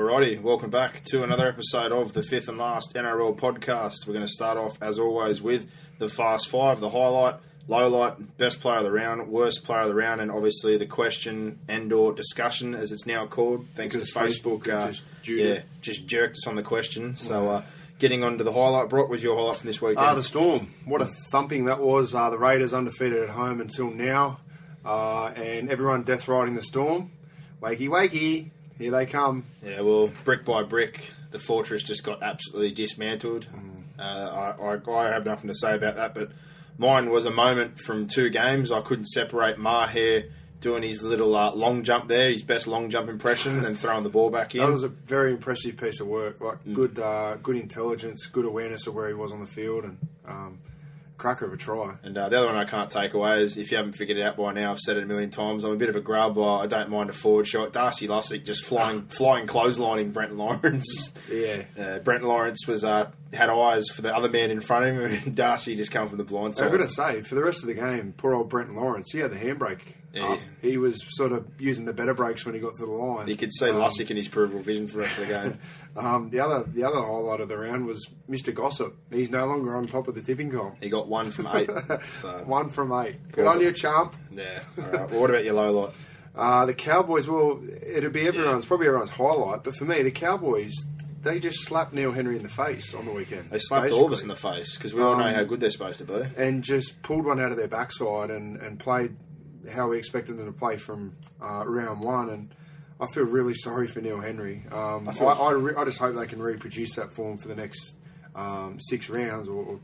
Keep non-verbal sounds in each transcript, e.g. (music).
Alrighty, welcome back to another episode of the fifth and last NRL podcast. We're going to start off, as always, with the Fast Five, the highlight, low light, best player of the round, worst player of the round, and obviously the question and/or discussion, as it's now called, thanks Because to Facebook. Uh, just yeah, just jerked us on the question. So, uh, getting on to the highlight, Brock, was your highlight from this weekend? Ah, the Storm. What a thumping that was. Uh, the Raiders undefeated at home until now. Uh, and everyone death riding the Storm. Wakey, wakey. Here they come. Yeah, well, brick by brick, the fortress just got absolutely dismantled. Mm. Uh, I, I, I have nothing to say about that, but mine was a moment from two games. I couldn't separate Maher doing his little uh, long jump there, his best long jump impression, and throwing the ball back in. That was a very impressive piece of work. Like Mm. good, uh, good intelligence, good awareness of where he was on the field, and um, cracker of a try. and uh, the other one I can't take away is if you haven't figured it out by now, I've said it a million times. I'm a bit of a grub. I don't mind a forward shot. Darcy Lussick just flying, (laughs) flying clotheslining Brent Lawrence. Yeah. Uh, Brent Lawrence was uh, had eyes for the other man in front of him, (laughs) and Darcy just come from the blind side. I've got to say, for the rest of the game, poor old Brent Lawrence, he had the handbrake. Yeah. up. He was sort of using the better brakes when he got to the line. You could see Um, Lussick in his peripheral vision for the rest of the game. (laughs) Um, the other the other highlight of the round was Mr. Gossip. He's no longer on top of the tipping comp. He got one from eight. (laughs) So, One from eight. Good on you, champ. yeah. All right. Well, what about your low light? Uh, the Cowboys, well, it'll be everyone's, probably everyone's highlight, but for me, the Cowboys, they just slapped Neil Henry in the face on the weekend. They slapped all of us in the face because we all know Um, how good they're supposed to be. and just pulled one out of their backside and, and played how we expected them to play from uh, round one. And I feel really sorry for Neil Henry. Um, I, feel- I, re- I just hope they can reproduce that form for the next um, six rounds, or, or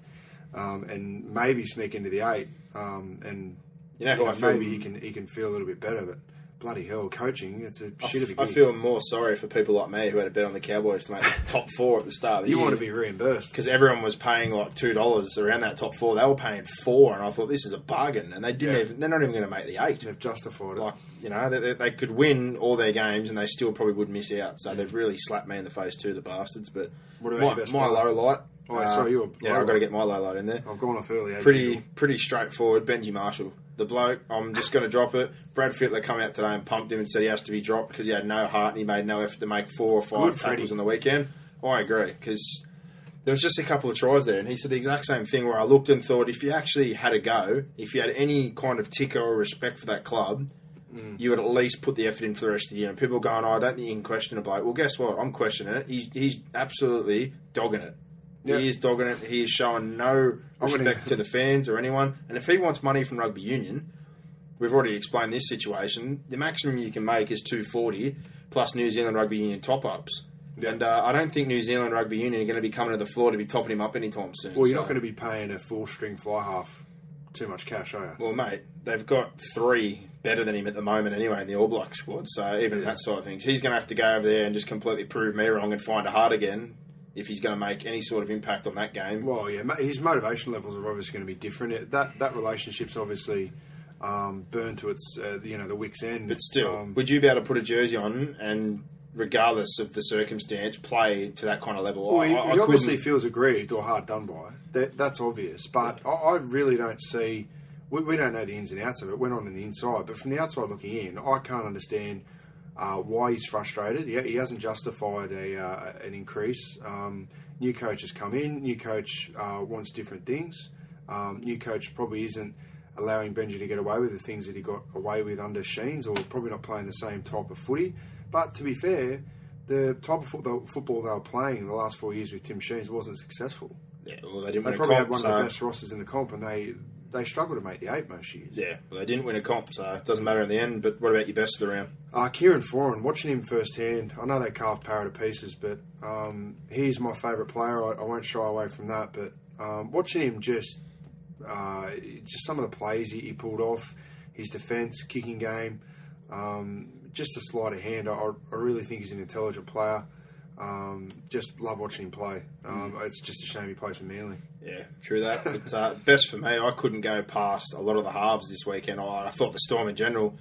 um, and maybe sneak into the eight. Um, and You know I feel- maybe he can he can feel a little bit better. But bloody hell, coaching it's a I shit of a I gig. I feel more sorry for people like me who had a bet on the Cowboys to make the (laughs) top four at the start of the you year. want to be reimbursed. because everyone was paying like two dollars around that top four. They were paying four, and I thought this is a bargain. And they didn't Yeah. even. They're not even going to make the eight. They've justified it. Like you know, they, they, they could win all their games, and they still probably would miss out. So they've really slapped me in the face too, the bastards. But What about my, my low light? Oh, sorry, you were uh, yeah, I've got to get my low light in there. I've gone off early. pretty pretty straightforward. Benji Marshall, the bloke. I'm just going to drop it. Brad Fittler come out today and pumped him and said he has to be dropped because he had no heart and he made no effort to make four or five Good, tackles Freddie. on the weekend. I agree because there was just a couple of tries there, and he said the exact same thing. Where I looked and thought, if you actually had a go, if you had any kind of ticker or respect for that club. Mm. You would at least put the effort in for the rest of the year. And people going, oh, I don't think you can question a bloke. Well, guess what? I'm questioning it. He's, he's absolutely dogging it. Yeah. He is dogging it. He is showing no I'm gonna- respect to the fans or anyone. And if he wants money from rugby union, we've already explained this situation. The maximum you can make is two forty plus New Zealand rugby union top ups. And uh, I don't think New Zealand rugby union are going to be coming to the floor to be topping him up anytime soon. Well, you're So- not going to be paying a full string fly half too much cash, are you? Well, mate, they've got three better than him at the moment anyway in the All Black squad. So even that side of things, he's going to have to go over there and just completely prove me wrong and find it hard again if he's going to make any sort of impact on that game. Well, yeah, his motivation levels are obviously going to be different. It, that that relationship's obviously um, burned to its, uh, you know, the wick's end. But still, um, would you be able to put a jersey on and, regardless of the circumstance, play to that kind of level? well, I, he, I- I he obviously feels aggrieved or hard done by. That, that's obvious. But I, I really don't see. We, we don't know the ins and outs of it. We're not on the inside, but from the outside looking in, I can't understand uh, why he's frustrated. He, he hasn't justified a uh, an increase. Um, new coach has come in. New coach uh, wants different things. Um, new coach probably isn't allowing Benji to get away with the things that he got away with under Sheens, or probably not playing the same type of footy. But to be fair, the type of football, football they were playing in the last four years with Tim Sheens wasn't successful. Yeah, well, they didn't They probably comp, had one so of the best rosters in the comp, and they they struggled to make the eight most years. yeah, well, they didn't win a comp, so it doesn't matter in the end. But what about your best of the round? Uh, Kieran Foran, watching him firsthand, I know they carved Parra to pieces, but um, he's my favourite player. I, I won't shy away from that. But um, watching him just, uh, just some of the plays he, he pulled off, his defence, kicking game, um, just a sleight of hand. I, I really think he's an intelligent player. Um, just love watching him play. Um, It's just a shame he plays for Manly. Yeah, true that. But uh, best for me, I couldn't go past a lot of the halves this weekend. I, I thought the Storm in general,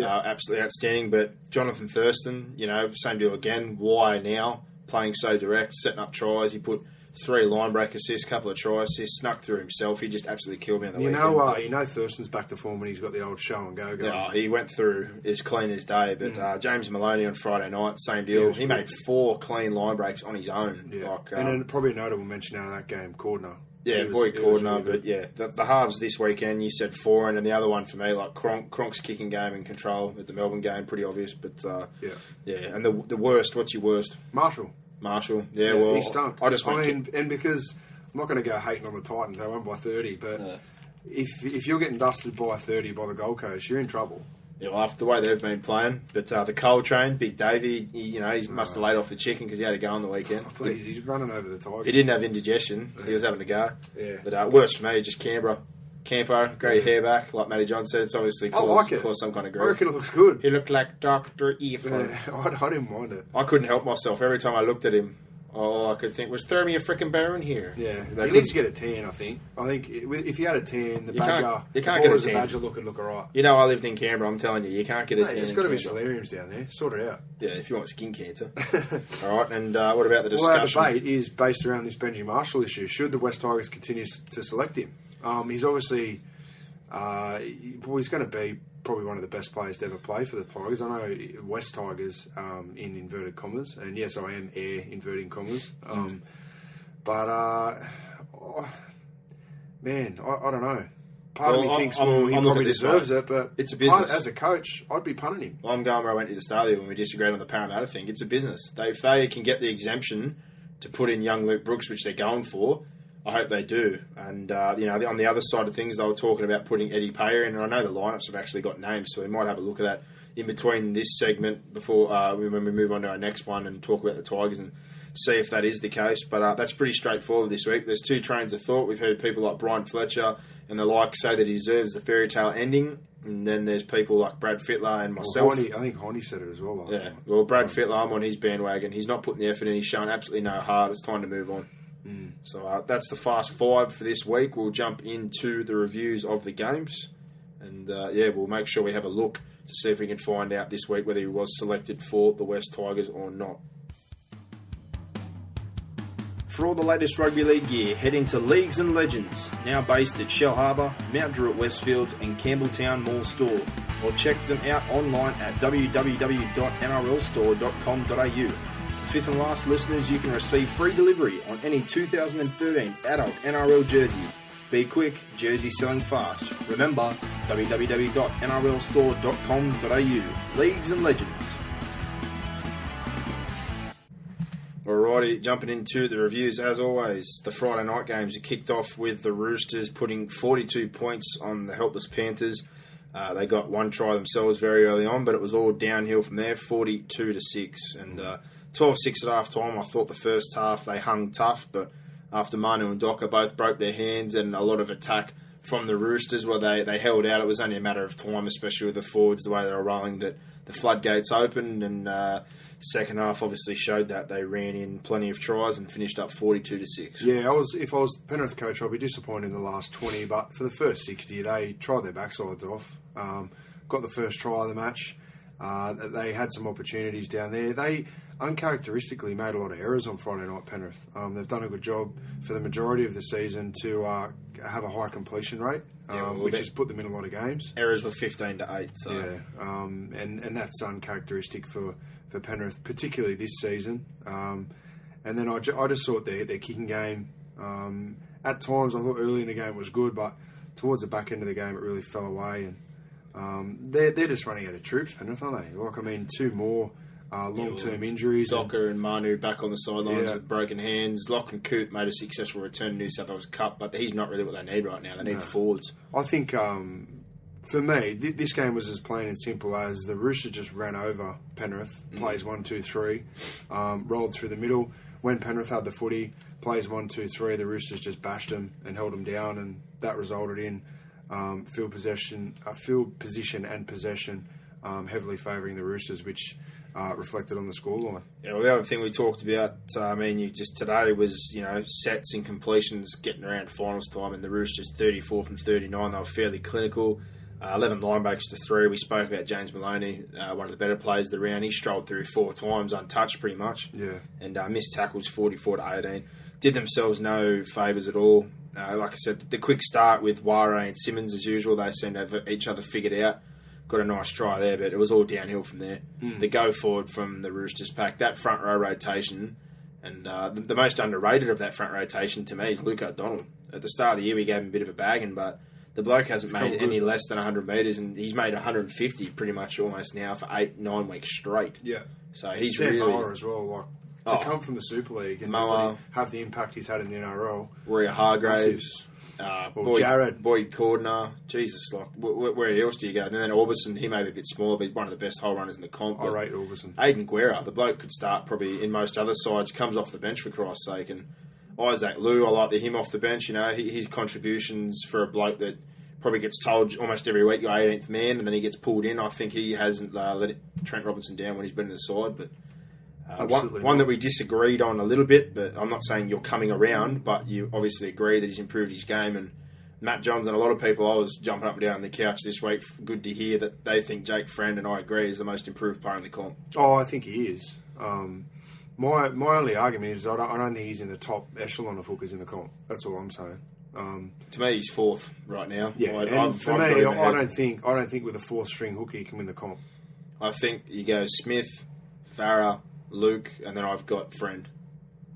uh, absolutely outstanding. But Jonathan Thurston, you know, same deal again. Why now? Playing so direct, setting up tries. He put three line break assists, couple of try assists, snuck through himself. He just absolutely killed me on the You weekend. know, uh, you know Thurston's back to form when he's got the old show and go going. Yeah, he went through as clean as day. But uh, James Maloney on Friday night, same deal. Mm. was he made four clean line breaks on his own. Yeah. Like, and um, then probably a notable mention out of that game, Cordner. Yeah, was- boy Cordner, really but yeah, the, the halves this weekend. You said four, and then the other one for me, like Cronk, Cronk's kicking game and control at the Melbourne game, pretty obvious. But uh, Yeah. yeah, and the the worst. What's your worst? Marshall. Marshall. Yeah, well, he stunk. I just went. I mean, and because I'm not going to go hating on the Titans, they won by 30, but if if you're getting dusted by 30 by the Gold Coast, you're in trouble. yeah, well, after the way they've been playing, but uh, the coal train, Big Davey, he, you know, he must have laid off the chicken because he had to go on the weekend. Please, he's running over the Tigers. He didn't have indigestion. He was having to go. Yeah. But uh, worst for me, just Canberra. Campo, grow your hair back, like Matty John said. It's obviously I caused, like it. caused some kind of I reckon it looks good. He looked like Doctor Earphone. Yeah, (laughs) I, I didn't mind it. I couldn't help myself every time I looked at him. All I could think was, "Throw me a freaking bear in here." Yeah, They he needs to get a tan. I think. I think if you had a tan, the You can't- badger, you can't the get a tan. badger look would look alright. You know, I lived in Canberra. I'm telling you, you can't get a Mate, tan. there's got to be solariums down there. Sort it out. Yeah, if you want skin cancer. (laughs) All right, and uh, what about the discussion? Well, our debate is based around this Benji Marshall issue. Should the West Tigers continue to select him? Um, he's obviously, uh, well, he's going to be probably one of the best players to ever play for the Tigers. I know West Tigers um, in inverted commas, and yes, I am air inverting commas. Um, But uh, oh, man, I, I don't know. Part Well, of me I- thinks, I'm- well, he I'm probably deserves way. it, but It's a part- business. as a coach, I'd be punting him. Well, I'm going where I went to the stadium when we disagreed on the Parramatta thing. It's a business. They, if they can get the exemption to put in young Luke Brooks, which they're going for, I hope they do. And uh, you know, on the other side of things, they were talking about putting Eddie Payer in, and I know the lineups have actually got names, so we might have a look at that in between this segment before uh, when we move on to our next one and talk about the Tigers and see if that is the case. But uh, that's pretty straightforward this week. There's two trains of thought. We've heard people like Bryan Fletcher and the like say that he deserves the fairy tale ending. And then there's people like Brad Fittler and Well, myself. I think Honey said it as well last Yeah, night. well, Brad Fittler, I'm on his bandwagon. He's not putting the effort in. He's showing absolutely no heart. It's time to move on. So uh, that's the fast five for this week. We'll jump into the reviews of the games, and uh, yeah, we'll make sure we have a look to see if we can find out this week whether he was selected for the West Tigers or not. For all the latest rugby league gear, head into Leagues and Legends, now based at Shell Harbour, Mount Druitt Westfield, and Campbelltown Mall Store. Or check them out online at www.nrlstore.com.au. Fifth and last listeners, you can receive free delivery on any 2013 adult NRL jersey. Be quick, jersey selling fast. Remember, www.nrlstore.com.au. Leagues and Legends. Alrighty, jumping into the reviews as always. The Friday night games kicked off with the Roosters putting 42 points on the helpless Panthers. Uh, they got one try themselves very early on, but it was all downhill from there, 42 to six, and uh, 12-6 at half time. I thought the first half they hung tough, but after Manu and Docker both broke their hands and a lot of attack from the Roosters, where they, they held out, it was only a matter of time, especially with the forwards the way they were rolling, that the floodgates opened and. Uh, Second half obviously showed that they ran in plenty of tries and finished up forty-two to six. Yeah, I was. If I was Penrith coach, I'd be disappointed in the last twenty. But for the first sixty, they tried their backsides off. Um, got the first try of the match. Uh, they had some opportunities down there. They uncharacteristically made a lot of errors on Friday night. Penrith. Um, they've done a good job for the majority of the season to uh, have a high completion rate, um, Yeah, well, which has put them in a lot of games. Errors were fifteen to eight. So Yeah, um, and and that's uncharacteristic for, for Penrith, particularly this season. Um, and then I, ju- I just thought their their kicking game um, at times I thought early in the game was good, but towards the back end of the game it really fell away. And um, they're they're just running out of troops, Penrith, aren't they? Like I mean, two more uh, long-term injuries. and- Docker and Manu back on the sidelines Yeah. with broken hands. Lachlan Coote made a successful return to New South Wales Cup, but he's not really what they need right now. They need forwards. I think um, for me, th- this game was as plain and simple as the Roosters just ran over Penrith, plays one, two, three, um, rolled through the middle. When Penrith had the footy, plays one, two, three, the Roosters just bashed them and held them down, and that resulted in um, field possession, uh, field position and possession um, heavily favouring the Roosters, which uh, reflected on the scoreline. Yeah, well, the other thing we talked about, uh, I mean, you just today was you know sets and completions getting around finals time, and the Roosters thirty four from thirty nine. They were fairly clinical. Uh, Eleven line breaks to three. We spoke about James Maloney, uh, one of the better players of the round. He strolled through four times, untouched pretty much. Yeah. and uh, missed tackles forty four to eighteen. Did themselves no favours at all. Uh, like I said, the quick start with Whare and Simmons as usual. They seemed to have each other figured out. Got a nice try there, but it was all downhill from there. The go forward from the Roosters pack, that front row rotation, and uh, the, the most underrated of that front rotation to me is Luke O'Donnell. At the start of the year, we gave him a bit of a bagging, but the bloke hasn't come made any less than 100 metres, and he's made 150 pretty much almost now for eight, nine weeks straight. Yeah. So he's Sam really Moa as well, like to Oh. come from the Super League and Moa. have the impact he's had in the NRL. Waerea-Hargreaves, uh, Well, Boyd, Jared. Boyd Cordner. Jesus, like wh- wh- where else do you go? And then Aubusson, he may be a bit smaller, but he's one of the best hole runners in the comp. I rate Aubusson. Aidan Guerra, the bloke could start probably in most other sides, comes off the bench for Christ's sake. And Isaac Liu, I like the him off the bench. You know, he, his contributions for a bloke that probably gets told almost every week you're 18th man, and then he gets pulled in. I think he hasn't uh, let Trent Robinson down when he's been in the side, but. Uh, one, one that we disagreed on a little bit, but I'm not saying you're coming around, but you obviously agree that he's improved his game. And Matt Johns and a lot of people, I was jumping up and down on the couch this week. Good to hear that they think Jake Friend, and I agree, is the most improved player in the comp. Oh, I think he is. Um, my my only argument is I don't, I don't think he's in the top echelon of hookers in the comp. That's all I'm saying. Um, To me, he's fourth right now. yeah, I, and I've- for I've me, I don't think I don't think with a fourth string hooker you can win the comp. I think you go Smith, Farah, Luke, and then I've got Friend.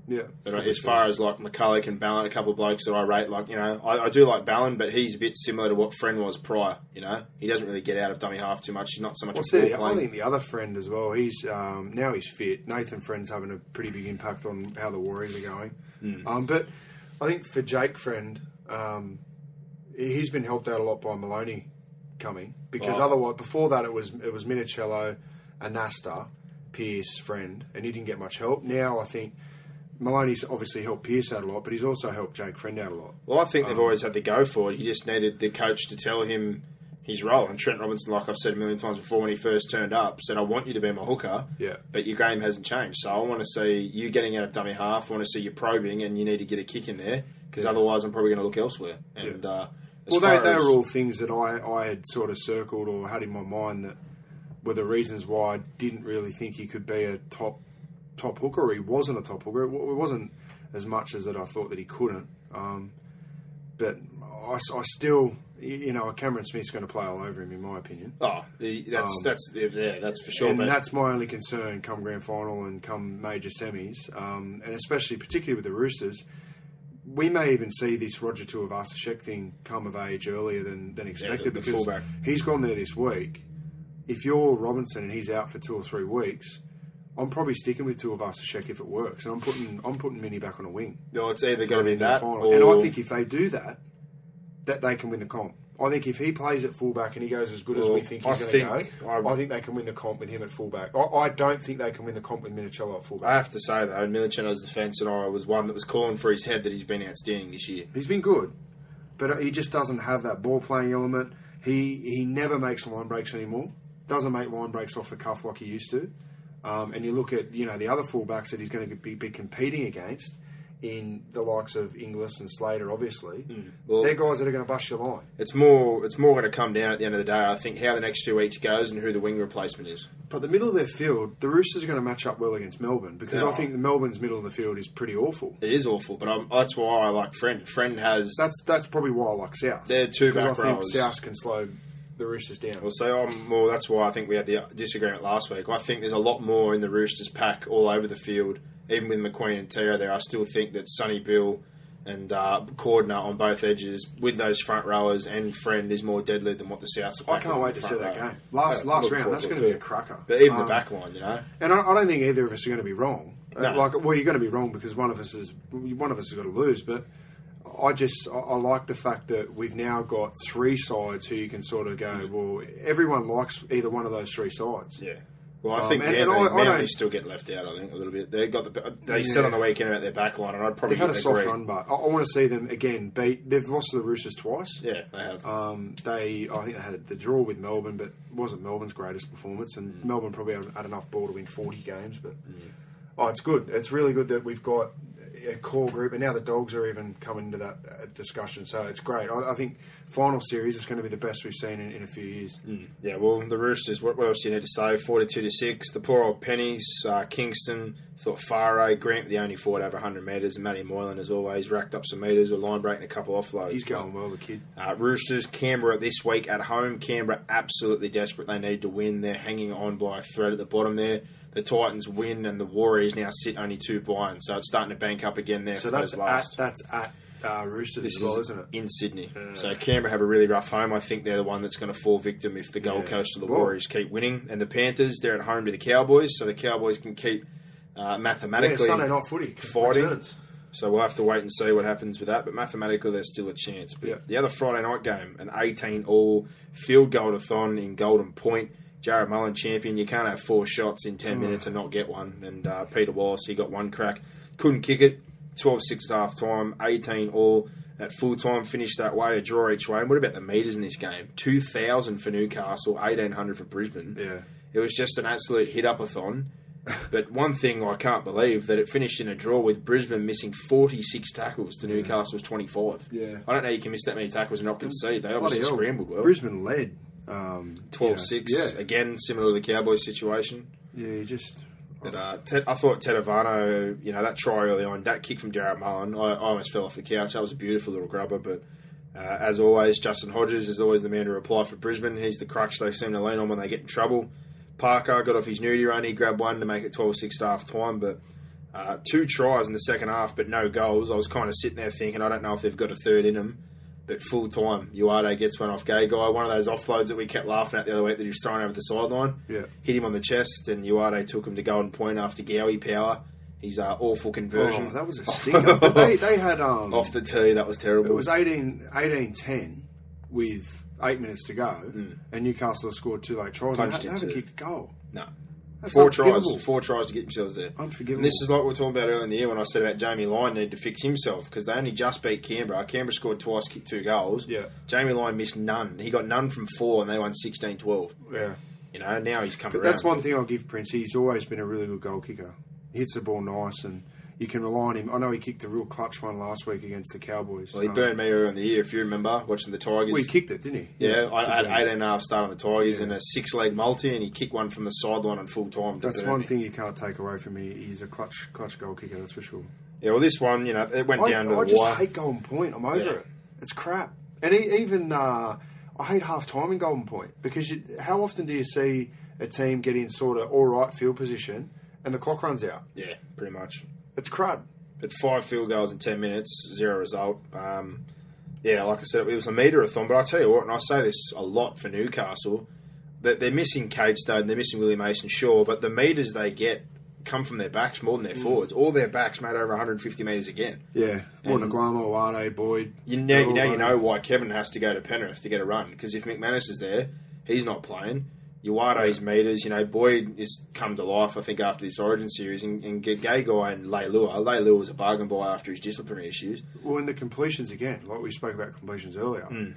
Yeah, But as far as like McCullough and Ballin, a couple of blokes that I rate, like you know, I, I do like Ballin, but he's a bit similar to what Friend was prior. You know, he doesn't really get out of dummy half too much. He's not so much Well, a see, ball I think the other friend as well. He's um, now he's fit. Nathan Friend's having a pretty big impact on how the Warriors are going. Hmm. Um, but I think for Jake Friend, um, he's been helped out a lot by Maloney coming because Oh. otherwise before that it was it was Minichiello, Anasta, Pearce, Friend, and he didn't get much help. Now I think Maloney's obviously helped Pearce out a lot, but he's also helped Jake Friend out a lot. Well, I think Um, they've always had the go for it. He just needed the coach to tell him his role. And Trent Robinson, like I've said a million times before, when he first turned up, said, "I want you to be my hooker." Yeah. But your game hasn't changed, so I want to see you getting out of dummy half. I want to see you probing, and you need to get a kick in there because otherwise, I'm probably going to look elsewhere. And uh, Well, they, they were all things that I, I had sort of circled or had in my mind that were the reasons why I didn't really think he could be a top top hooker. He wasn't a top hooker. It, wasn't as much as that I thought that he couldn't. Um, but I still, you know, Cameron Smith's going to play all over him, in my opinion. Oh, that's Um, that's yeah, that's for sure. and but that's my only concern come grand final and come major semis, um, and especially particularly with the Roosters. We may even see this Roger Tuivasa-Sheck thing come of age earlier than, than expected the because fullback. he's gone there this week. If you're Robinson and he's out for two or three weeks, I'm probably sticking with Tuivasa-Sheck if it works, and I'm putting I'm putting Mini back on a wing. no, it's either going to be that, final. or and I think if they do that, that they can win the comp. I think if he plays at fullback and he goes as good as we think he's going to go, I- I, think they can win the comp with him at fullback. I, I don't think they can win the comp with Minichiello at fullback. I have to say though, Minichiello's defence and I was one that was calling for his head that he's been outstanding this year. He's been good, but he just doesn't have that ball playing element. He he never makes line breaks anymore. Doesn't make line breaks off the cuff like he used to. Um, and you look at you know the other fullbacks that he's going to be, be competing against in the likes of Inglis and Slater, obviously. Hmm. Well- They're guys that are going to bust your line. It's more it's more going to come down at the end of the day. I think how the next two weeks goes and who the wing replacement is. But the middle of their field, the Roosters are going to match up well against Melbourne because I think Melbourne's middle of the field is pretty awful. It is awful, but I'm, that's why I like Friend. Friend has That's that's probably why I like South. They're two because I think. South can slow the Roosters down. Well, so I'm well. That's why I think we had the disagreement last week. I think there's a lot more in the Roosters pack all over the field. Even with McQueen and Teo there, I still think that Sonny Bill And uh, Cordner on both edges with those front rowers and Friend is more deadly than what the South. I can't wait to see that game. Last Yeah, last round, that's going to be a cracker. But even Um, the back line, you know. And I, I don't think either of us are going to be wrong. Uh, No. Like, well, you're going to be wrong because one of us is one of us has got to lose. But I just I, I like the fact that we've now got three sides who you can sort of go. Well, everyone likes either one of those three sides. Yeah. Well, I Um, think and- Manly, and I- I Manly don't- still get left out. I think a little bit. They got the. They Yeah. said on the weekend about their back line, and I'd probably They've had a soft agree. run, but I, I want to see them again beat. They've lost to the Roosters twice. Yeah, they have. Um, they, I think they had the draw with Melbourne, but it wasn't Melbourne's greatest performance. And Melbourne probably had, had enough ball to win 40 games. But oh, it's good. It's really good that we've got a core group, and now the dogs are even coming into that uh, discussion. So it's great. I, I think final series is going to be the best we've seen in, in a few years. Yeah, well, the Roosters. What, what else do you need to say? Forty-two to six. The poor old pennies. Uh, Kingston thought Faray Grant the only forward over hundred metres. and Matty Moylan, as always, racked up some metres, a line break and a couple offloads. He's going well, the kid. Uh, Roosters, Canberra this week at home. Canberra absolutely desperate. They need to win. They're hanging on by a thread at the bottom there. The Titans win, and the Warriors now sit only two behind. So it's starting to bank up again there So that's those at, last. that's at uh, Roosters This as well, is isn't it? in Sydney. So Canberra have a really rough home. I think they're the one that's going to fall victim if the Gold Yeah. Coast or the Warriors keep winning. And the Panthers, they're at home to the Cowboys, so the Cowboys can keep uh, Yeah, mathematically Sunday night footy fighting. returns. So we'll have to wait and see what happens with that. But mathematically, there's still a chance. But Yeah. the other Friday night game, an 18 all field goal thon in Golden Point. Jarrod Mullen champion. You can't have four shots in 10 minutes and not get one. And uh, Peter Wallace, he got one crack. Couldn't kick it. 12 6 at half time. 18 all at full time. Finished that way. A draw each way. And what about the metres in this game? 2,000 for Newcastle, 1,800 for Brisbane. Yeah. It was just an absolute hit up a thon. But one thing I can't believe that it finished in a draw with Brisbane missing 46 tackles to Newcastle's 25. Yeah. I don't know you can miss that many tackles and not concede. They obviously Bloody scrambled well. Brisbane led. Um, 12 you know, 6. Yeah. Again, similar to the Cowboys situation. Yeah, you just. But uh, Ted, I thought Tedavano, you know, that try early on, that kick from Jarrod Mullen, I, I almost fell off the couch. That was a beautiful little grubber. But uh, as always, Justin Hodges is always the man to reply for Brisbane. He's the crutch they seem to lean on when they get in trouble. Parker got off his nudie run. He grabbed one to make it 12 6 at half time. But uh, two tries in the second half, but no goals. I was kind of sitting there thinking, I don't know if they've got a third in them. But full time, Uate gets one off Gagai. One of those offloads that we kept laughing at the other week that he was throwing over the sideline. Yeah. Hit him on the chest, and Uate took him to Golden Point after Gowie power. His uh, awful conversion. Oh, that was a stinker. but they, they had. Um, (laughs) off the tee. That was terrible. It was 18, 10 with eight minutes to go, mm. and Newcastle have scored two late tries. Punched they haven't kicked a goal. no. That's Four tries, four tries to get themselves there. Unforgivable. And this is like we were talking about earlier in the year when I said about Jamie Lyon needed to fix himself because they only just beat Canberra. Canberra scored twice, kicked two goals. Yeah. Jamie Lyon missed none. He got none from four, and they won 16-12. Yeah. You know, now he's coming. But around. that's one thing I'll give Prince. He's always been a really good goal kicker. He hits the ball nice, and you can rely on him. I know he kicked a real clutch one last week against the Cowboys. Well, he Um, burned me earlier in the year, if you remember, watching the Tigers. Well, he kicked it, didn't he? Yeah, I, I had eight and a half start on the Tigers Yeah. and a six leg multi, and he kicked one from the sideline on full time. That's one me. thing you can't take away from me. He's a clutch clutch goal kicker, that's for sure. Yeah, well, this one, you know, it went I, down to I the just wire. hate Golden Point. I'm over Yeah. it. It's crap. And e even uh, I hate half time in Golden Point because you, how often do you see a team get in sort of all right field position and the clock runs out? Yeah, pretty much. It's crud. But five field goals in ten minutes, zero result. Um, yeah, like I said, it was a metre a thon. But I tell you what, and I say this a lot for Newcastle, that they're missing Cade Stone, they're missing Willie Mason, sure, but the metres they get come from their backs more than Mm. their forwards. All their backs made over 150 metres again. Yeah. And- Naiqama, Uate, Boyd. You now, they're you all now you know why Kevin has to go to Penrith to get a run because if McManus is there, he's not playing. Uate's meters, you know, Boyd has come to life. I think after this Origin series, and, and Gagai and Leilua. Leilua was a bargain buy after his disciplinary issues. Well, in the completions again, like we spoke about completions earlier, Hmm.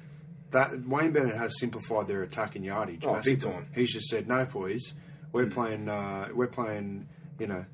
that Wayne Bennett has simplified their attack and yardage. Oh, big time. He's just said, "No, boys, we're Hmm. playing, uh, we're playing, you know,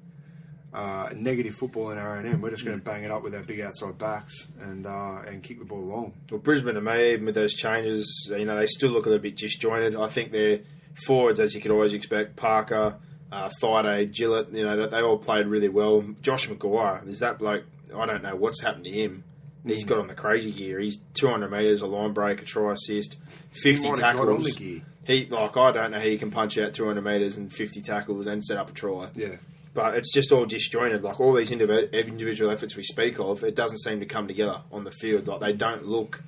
uh, negative football in our own end. We're just going Hmm. to bang it up with our big outside backs and uh, and kick the ball long." Well, Brisbane to me, even with those changes, you know, they still look a little bit disjointed. I think their forwards, as you could always expect, Parker, uh, Thaiday, Gillett, you know, that they all played really well. Josh McGuire, is that bloke? I don't know what's happened to him. He's got on the crazy gear. He's 200 metres, a line break, a try assist, 50 might have got on tackles. the gear. He like I don't know how you can punch out 200 metres and 50 tackles and set up a try. Yeah, but it's just all disjointed. Like all these individual efforts we speak of, it doesn't seem to come together on the field. Like they don't look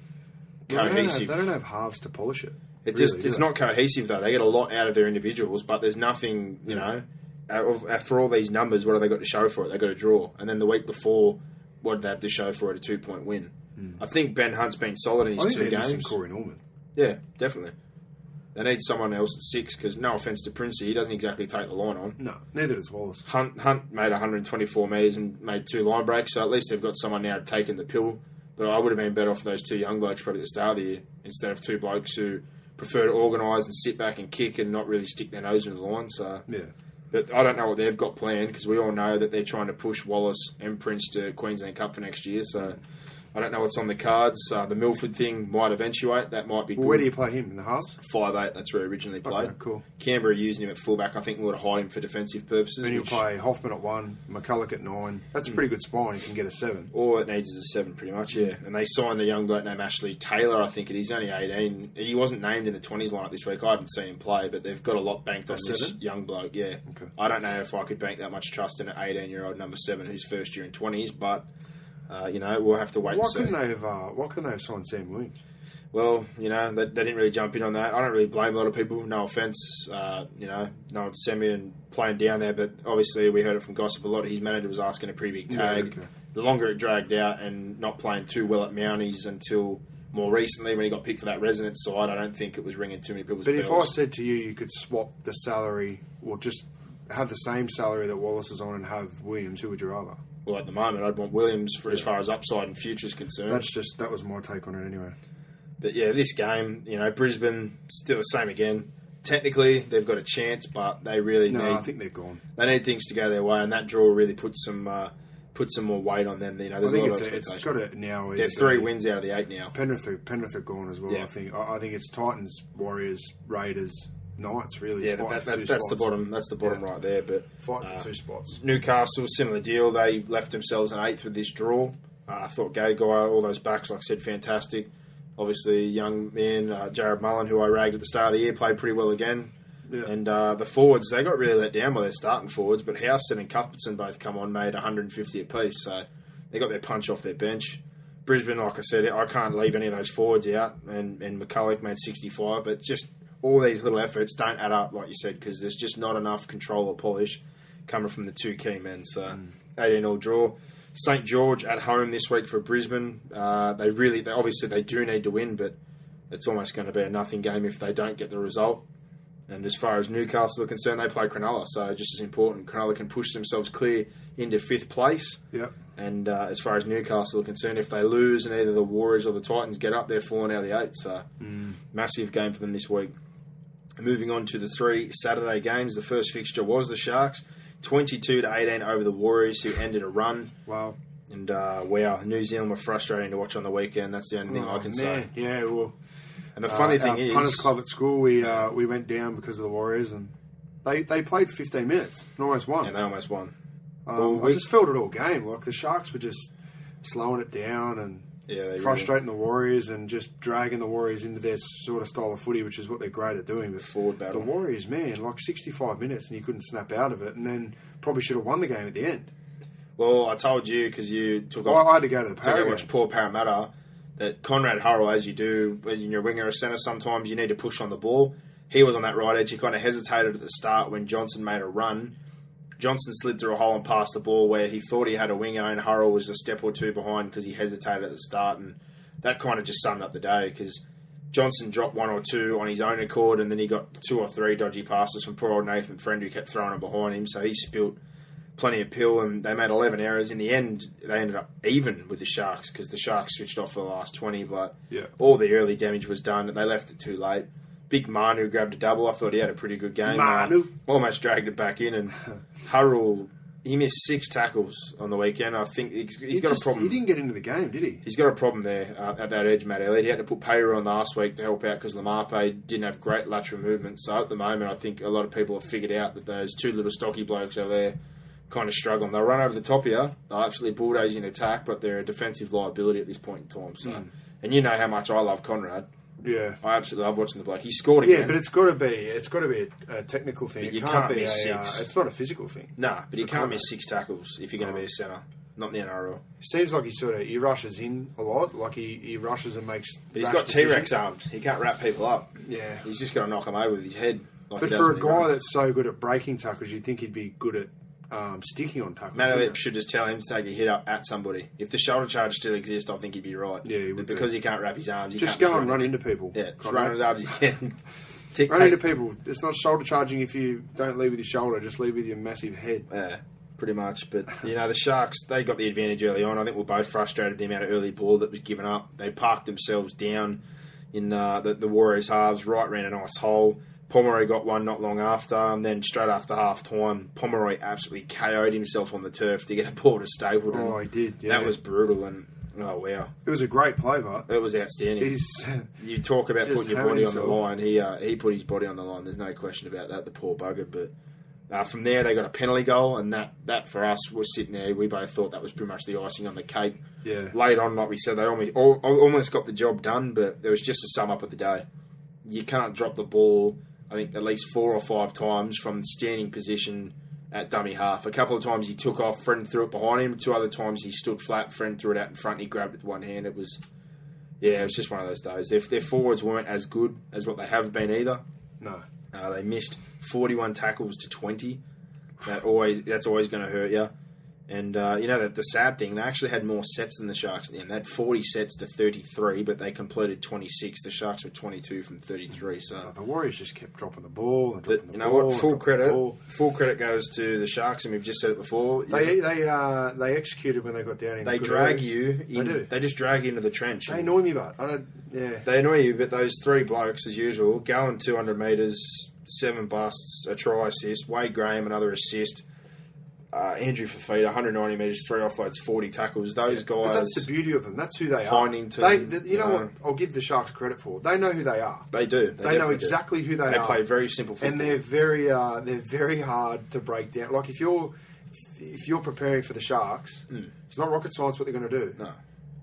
They don't, have, cohesive. they don't have halves to polish it. It really, just it's not cohesive though. They get a lot out of their individuals, but there's nothing, you know, uh, for all these numbers. What have they got to show for it? They got a draw, and then the week before, what did they have to show for it? A two point win. I think Ben Hunt's been solid in. I his two games. Corey Norman. Yeah, definitely. They need someone else at six because no offense to Princey, he doesn't exactly take the line on. No, neither does Wallace. Hunt Hunt made 124 metres and made two line breaks, so at least they've got someone now taking the pill. But I would have been better off those two young blokes probably at the start of the year instead of two blokes who prefer to organise and sit back and kick and not really stick their nose in the line. So, Yeah. but I don't know what they've got planned because we all know that they're trying to push Wallace and Prince to Queensland Cup for next year. So. I don't know what's on the cards. Uh, the Milford thing might eventuate. That might be Well, good. where do you play him in the halves? Five eight. That's where he originally played. Okay, cool. Canberra using him at fullback. I think we would hide him for defensive purposes. Then you which- play Hoffman at one, McCullough at nine. That's a pretty good spine. You can get a seven. All it needs is a seven, pretty much, yeah. And they signed a young bloke named Ashley Taylor, I think it is, only 18. He wasn't named in the 20s lineup this week. I haven't seen him play, but they've got a lot banked on this seven? young bloke, yeah. Okay. I don't know if I could bank that much trust in an 18 year old number seven who's first year in 20s, but, uh, you know, we'll have to wait Why couldn't they have? Uh, why couldn't they have signed Sam Williams? Well, you know, they, they didn't really jump in on that. I don't really blame a lot of people. No offense, uh, you know, no one's Semyon playing down there, but obviously we heard it from gossip a lot. His manager was asking a pretty big Yeah, tag. okay. The longer it dragged out and not playing too well at Mounties until more recently when he got picked for that residence side, I don't think it was ringing too many people's But if I said to you, you could swap the salary, or just have the same salary that Wallace is on, and have Williams, who would you rather? Well, at the moment, I'd want Williams for as far as upside and future is concerned. That's just that was my take on it anyway. But yeah, this game, you know, Brisbane still the same again. Technically, they've got a chance, but they really No, need I think they're gone. they need things to go their way, and that draw really puts some uh, puts some more weight on them. You know, I there's a think lot it's, of it's expectation. got to now. They're three be- wins out of the eight now. Penrith, are, Penrith are gone as well. Yeah. I think. I, I think it's Titans, Warriors, Raiders, Knights. Really, Yeah, that, that, that's the bottom. That's the bottom Yeah. right there. But Fighting uh, for two spots. Newcastle, similar deal. They left themselves an eighth with this draw. Uh, I thought Gagai, all those backs, like I said, fantastic. Obviously, young man uh, Jarrod Mullen, who I ragged at the start of the year, played pretty well again. Yeah. And uh, the forwards, they got really let down by their starting forwards, but Houston and Cuthbertson both come on, made 150 apiece. So they got their punch off their bench. Brisbane, like I said, I can't leave any of those forwards out. And, and McCullough made 65, but just all these little efforts don't add up, like you said, because there's just not enough control or polish coming from the two key men. So 18 all draw. St George at home this week for Brisbane. Uh, they really, they, obviously, they do need to win, but it's almost going to be a nothing game if they don't get the result. And as far as Newcastle are concerned, they play Cronulla, so just as important. Cronulla can push themselves clear into fifth place. Yep. And uh, as far as Newcastle are concerned, if they lose and either the Warriors or the Titans get up, they're falling out of the eight. So massive game for them this week. Moving on to the three Saturday games. The first fixture was the Sharks, twenty-two to eighteen over the Warriors, who ended a run. Wow. And uh, wow, New Zealand were frustrating to watch on the weekend. That's the only thing Oh, I can man. say. Yeah. Well, And the funny uh, thing is, punters club at school, we uh, we went down because of the Warriors, and they they played for 15 minutes and almost won. and they almost won. Um, Well, I just felt it all game. Like the Sharks were just slowing it down and Yeah, frustrating the Warriors and just dragging the Warriors into their sort of style of footy, which is what they're great at doing. But Forward battle. the. Warriors, man, like 65 minutes and you couldn't snap out of it, and then probably should have won the game at the end. Well, I told you because you took I, off I had to go to the to go Parrot watch poor Parramatta that Conrad Hurrell, as you do when you're a winger or centre, sometimes you need to push on the ball. He was on that right edge. He kind of hesitated at the start when Johnson made a run. Johnson slid through a hole and passed the ball where he thought he had a winger, and Hurrell was a step or two behind because he hesitated at the start, and that kind of just summed up the day because Johnson dropped one or two on his own accord, and then he got two or three dodgy passes from poor old Nathan Friend who kept throwing them behind him, so he spilt plenty of pill, and they made 11 errors. In the end, they ended up even with the Sharks because the Sharks switched off for the last 20, but Yeah. all the early damage was done. And they left it too late. Big Manu grabbed a double. I thought he had a pretty good game. Manu. Uh, almost dragged it back in, and (laughs) Hurrell, he missed six tackles on the weekend. I think he's, he's He got just- a problem. He didn't get into the game, did he? He's got a problem there uh, at that edge, Matt Elliott. He had to put Payra on last week to help out because Lamarpe didn't have great lateral movement. So at the moment, I think a lot of people have figured out that those two little stocky blokes over there kind of struggling. They'll run over the top here. They'll absolutely bulldoze in attack, but they're a defensive liability at this point in time. So, Hmm. and you know how much I love Conrad. Yeah. I absolutely love watching the bloke. He scored again. Yeah, but it's got to be it's got to be a, a technical thing. But It you can't, can't be miss a. Uh, six. it's not a physical thing. nah, but for can't miss six tackles if you're going to be a centre. Not in the NRL. It seems like he sort of he rushes in a lot. Like he, he rushes and makes. But he's got T Rex arms. He can't wrap people up. Yeah. He's just going to knock them over with his head. Like But for a guy runs. that's so good at breaking tackles, you'd think he'd be good at um, sticking on. Matt wouldn't should just tell him to take a hit up at somebody. If the shoulder charge still exists, I think he'd be right. Yeah, he would be. because he can't wrap his arms, he Just go and run into people. Yeah, just run as hard as. Tick, Run take- into people. It's not shoulder charging if you don't lead with your shoulder. Just lead with your massive head. Yeah, pretty much. But you know, the Sharks they got the advantage early on. I think we're both frustrated the amount of early ball that was given up. They parked themselves down in uh, the, the Warriors' halves, right round a nice hole. Pomeroy got one not long after, and then straight after half time, Pomeroy absolutely KO'd himself on the turf to get a ball to Stapleton. Oh, he did. Yeah, That was brutal, and oh wow, It was a great play, but it was outstanding. he's You talk about putting your body on the line. He uh, he put his body on the line. There's no question about that. The poor bugger. But uh, from there, they got a penalty goal, and that that for us was sitting there. We both thought that was pretty much the icing on the cake. yeah. Late on, like we said, they almost al- almost got the job done. But there was just a sum up of the day. You can't drop the ball. I think at least four or five times from the standing position at dummy half. A couple of times he took off, friend threw it behind him. Two other times he stood flat, friend threw it out in front. He grabbed it with one hand. It was, yeah, it was just one of those days. If their forwards weren't as good as what they have been either, No. uh, they missed 41 tackles to 20. That always that's always going to hurt you. And uh, you know that the sad thing, they actually had more sets than the Sharks at the end. They had 40 sets to 33, but they completed 26. The Sharks were 22 from 33. So, The Warriors just kept dropping the ball and dropping the you know ball. what? Full credit, full credit goes to the Sharks, and we've just said it before. They they uh, they executed when they got down in. they drag areas. you. In, They do. They just drag you into the trench. They annoy me, but I don't. Yeah. They annoy you, but those three blokes, as usual, Gallen 200 metres, seven busts, a try assist, Wade Graham, another assist, uh, Andrew Fifita, 190 metres, three offloads, 40 tackles. Those guys. But that's the beauty of them. That's who they are. Hindington, They, th- you know you what? I'll give the Sharks credit for. They know who they are. They do. They, They, know definitely do. exactly who they, They are. They play very simple football. and they're very uh, they're very hard to break down. Like if you're if you're preparing for the Sharks, it's not rocket science what they're going to do. No.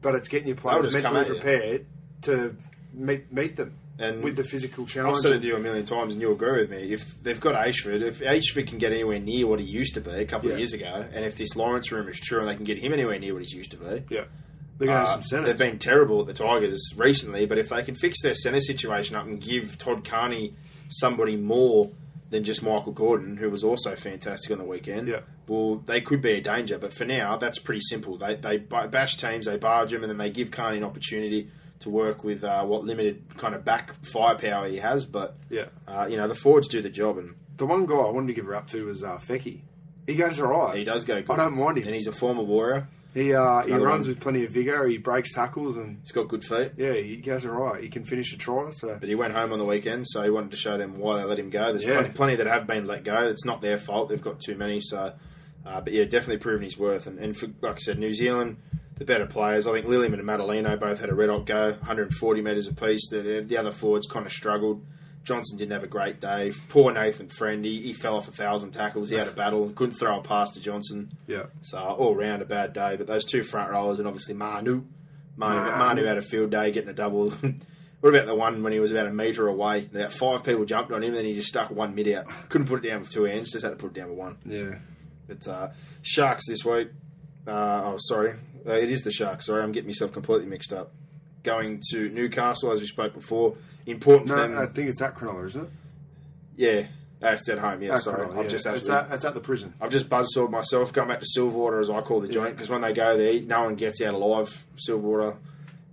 But it's getting your players mentally at you. prepared to meet meet them And with the physical challenge. I've said it to you a million times, and you'll agree with me. If they've got Ashford, if Ashford can get anywhere near what he used to be a couple Yeah. of years ago, and if this Lawrence room is true and they can get him anywhere near what he's used to be, yeah, they're going to Uh, have some centers. They've been terrible at the Tigers recently, but if they can fix their centre situation up and give Todd Carney somebody more than just Michael Gordon, who was also fantastic on the weekend, Yeah. well, they could be a danger. But for now, that's pretty simple. They they bash teams, they barge them, and then they give Carney an opportunity to work with uh, what limited kind of back firepower he has. But yeah, uh, you know, the forwards do the job, and the one guy I wanted to give her up to was uh, Fecky. He goes all right. he does go good. I don't mind him. and he's a former warrior. He uh, he Another runs one. with plenty of vigor. He breaks tackles and He's got good feet. yeah, he goes all right. He can finish a try. So But he went home on the weekend, so he wanted to show them why they let him go. There's Yeah. plenty, plenty that have been let go. It's not their fault. They've got too many. So, uh, but yeah, definitely proven his worth. And, and for, like I said, New Zealand, the better players. I think Lilliam and Matulino both had a red hot go, 140 metres apiece. The, the, the other forwards kind of struggled. Johnson didn't have a great day. Poor Nathan Friend, he, he fell off a thousand tackles. He had a battle, couldn't throw a pass to Johnson. yeah, So all round a bad day. But those two front rollers and obviously Manu, Manu, Manu. Manu had a field day getting a double. (laughs) what about the one when he was about a metre away? About five people jumped on him, and then he just stuck one mid out. Couldn't put it down with two hands, just had to put it down with one. yeah. But uh, Sharks this week. Uh, oh, sorry, uh, it is the Sharks. Sorry, I'm getting myself completely mixed up. Going to Newcastle, as we spoke before. Important No, for them. I think it's at Cronulla, isn't it? yeah, uh, it's at home. Yeah, At sorry, Cronulla, I've yeah. just it's at, it's at the prison. I've just buzzsawed myself, going back to Silverwater as I call the joint, because when they go there, no one gets out alive. Silverwater.